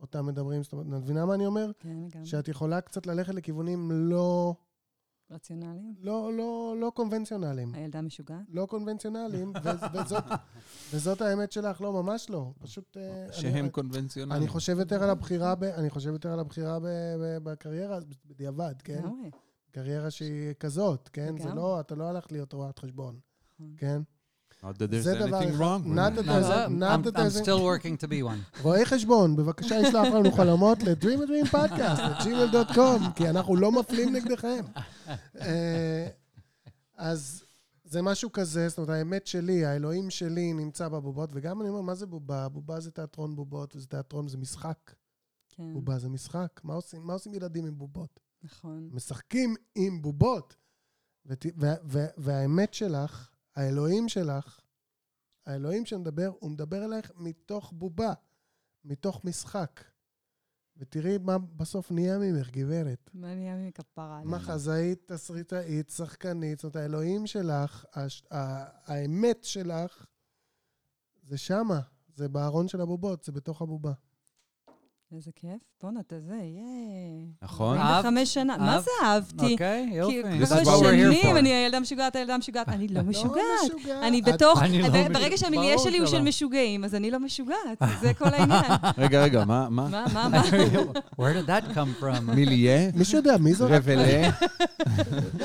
S4: אותם מדברים. זאת אומרת, את מבינה מה אני אומר?
S5: כן, לגמרי.
S4: שאת יכולה קצת ללכת לכיוונים לא,
S5: רציונליים?
S4: לא, לא, לא קונבנציונליים.
S5: הילדה משוגעת?
S4: לא קונבנציונליים, ו- וזאת, וזאת האמת שלך, לא, ממש לא. פשוט... אה, אני-
S1: שהם קונבנציונליים.
S4: אני חושב יותר על הבחירה, ב, אני חושב יותר על הבחירה ב, ב, בקריירה, בדיעבד, כן?
S5: לגמרי.
S4: קריירה שהיא כזאת, כן? זה. לא, אתה לא הלך להיות רואת חשבון,
S5: נכון.
S4: כן?
S1: Not that there's anything wrong.
S4: Not that there's-
S3: I'm,
S4: not
S3: I'm,
S4: that
S3: I'm
S4: there's-
S3: still working to be one.
S4: רואי חשבון, בבקשה ישלח לנו חלומות ל-Dream a Dream Podcast, ל-gmail.com, כי אנחנו לא מפלים נגדכם. אה, אז זה משהו כזה, זאת אומרת, האמת שלי, האלוהים שלי נמצא בבובות, וגם אני אומר, מה זה בובה? בובה זה תיאטרון בובות, וזה תיאטרון, זה משחק.
S5: כן,
S4: בובה זה משחק. מה עושים, מה עושים ילדים עם בובות?
S5: נכון.
S4: משחקים עם בובות. ות, והאמת שלך, האלוהים שלך, האלוהים שמדבר, הוא מדבר אלייך מתוך בובה, מתוך משחק. ותראי מה בסוף נהיה ממך, גברת.
S5: מה נהיה מכפרה? עליה?
S4: מחזאית, תסריטאית, שחקנית, זאת אומרת, האלוהים שלך, הש, ה, האמת שלך, זה שמה, זה בארון של הבובות, זה בתוך הבובה.
S5: איזה כיף. בואנה, אתה זה, יאה.
S1: נכון.
S5: 45 שנה. מה? זה אהבתי?
S3: אוקיי, יופי.
S5: כאילו,
S1: what we're here
S5: שנים. אני הילדה משוגעת, הילדה משוגעת. אני לא משוגעת.
S4: לא משוגעת.
S5: אני בתוך,
S3: לא
S5: ברגע שהמיליה שלי הוא של. משוגעים, אז אני לא משוגעת. זה כל העניין.
S1: רגע, רגע, מה?
S5: מה? מה, מה?
S3: Where did that come from?
S1: מיליה?
S4: מישהו יודע מי זאת?
S1: רבלה?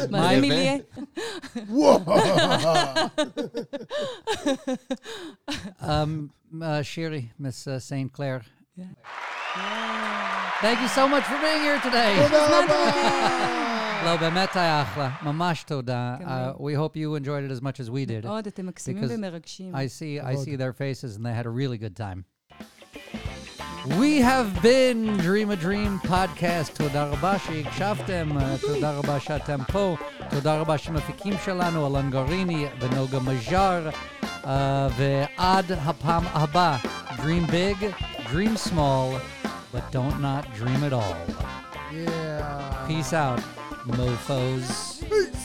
S5: מה זה מיליה?
S4: וואו!
S3: um, uh, Shiri, Miss uh, St. Clair.
S5: Yeah.
S3: Thank you so much for being here today.
S4: תודה רבה!
S3: לא, באמת היה אחלה. ממש תודה.
S5: גם
S3: Uh, we hope you enjoyed it as much as we did.
S5: מאוד, אתם מקסימים
S3: Because
S5: ומרגשים.
S3: I see, I
S4: כבוד.
S3: see their faces and they had a really good time. We have been Dream a Dream podcast. תודה רבה שהקשבתם, uh, תודה רבה שאתם פה, תודה רבה שמפיקים שלנו, אלון גריני ונוגה מז'אר, uh, ועד הפעם הבאה, Dream big, dream small, but don't not dream at all.
S4: Yeah.
S3: Peace out, mofos.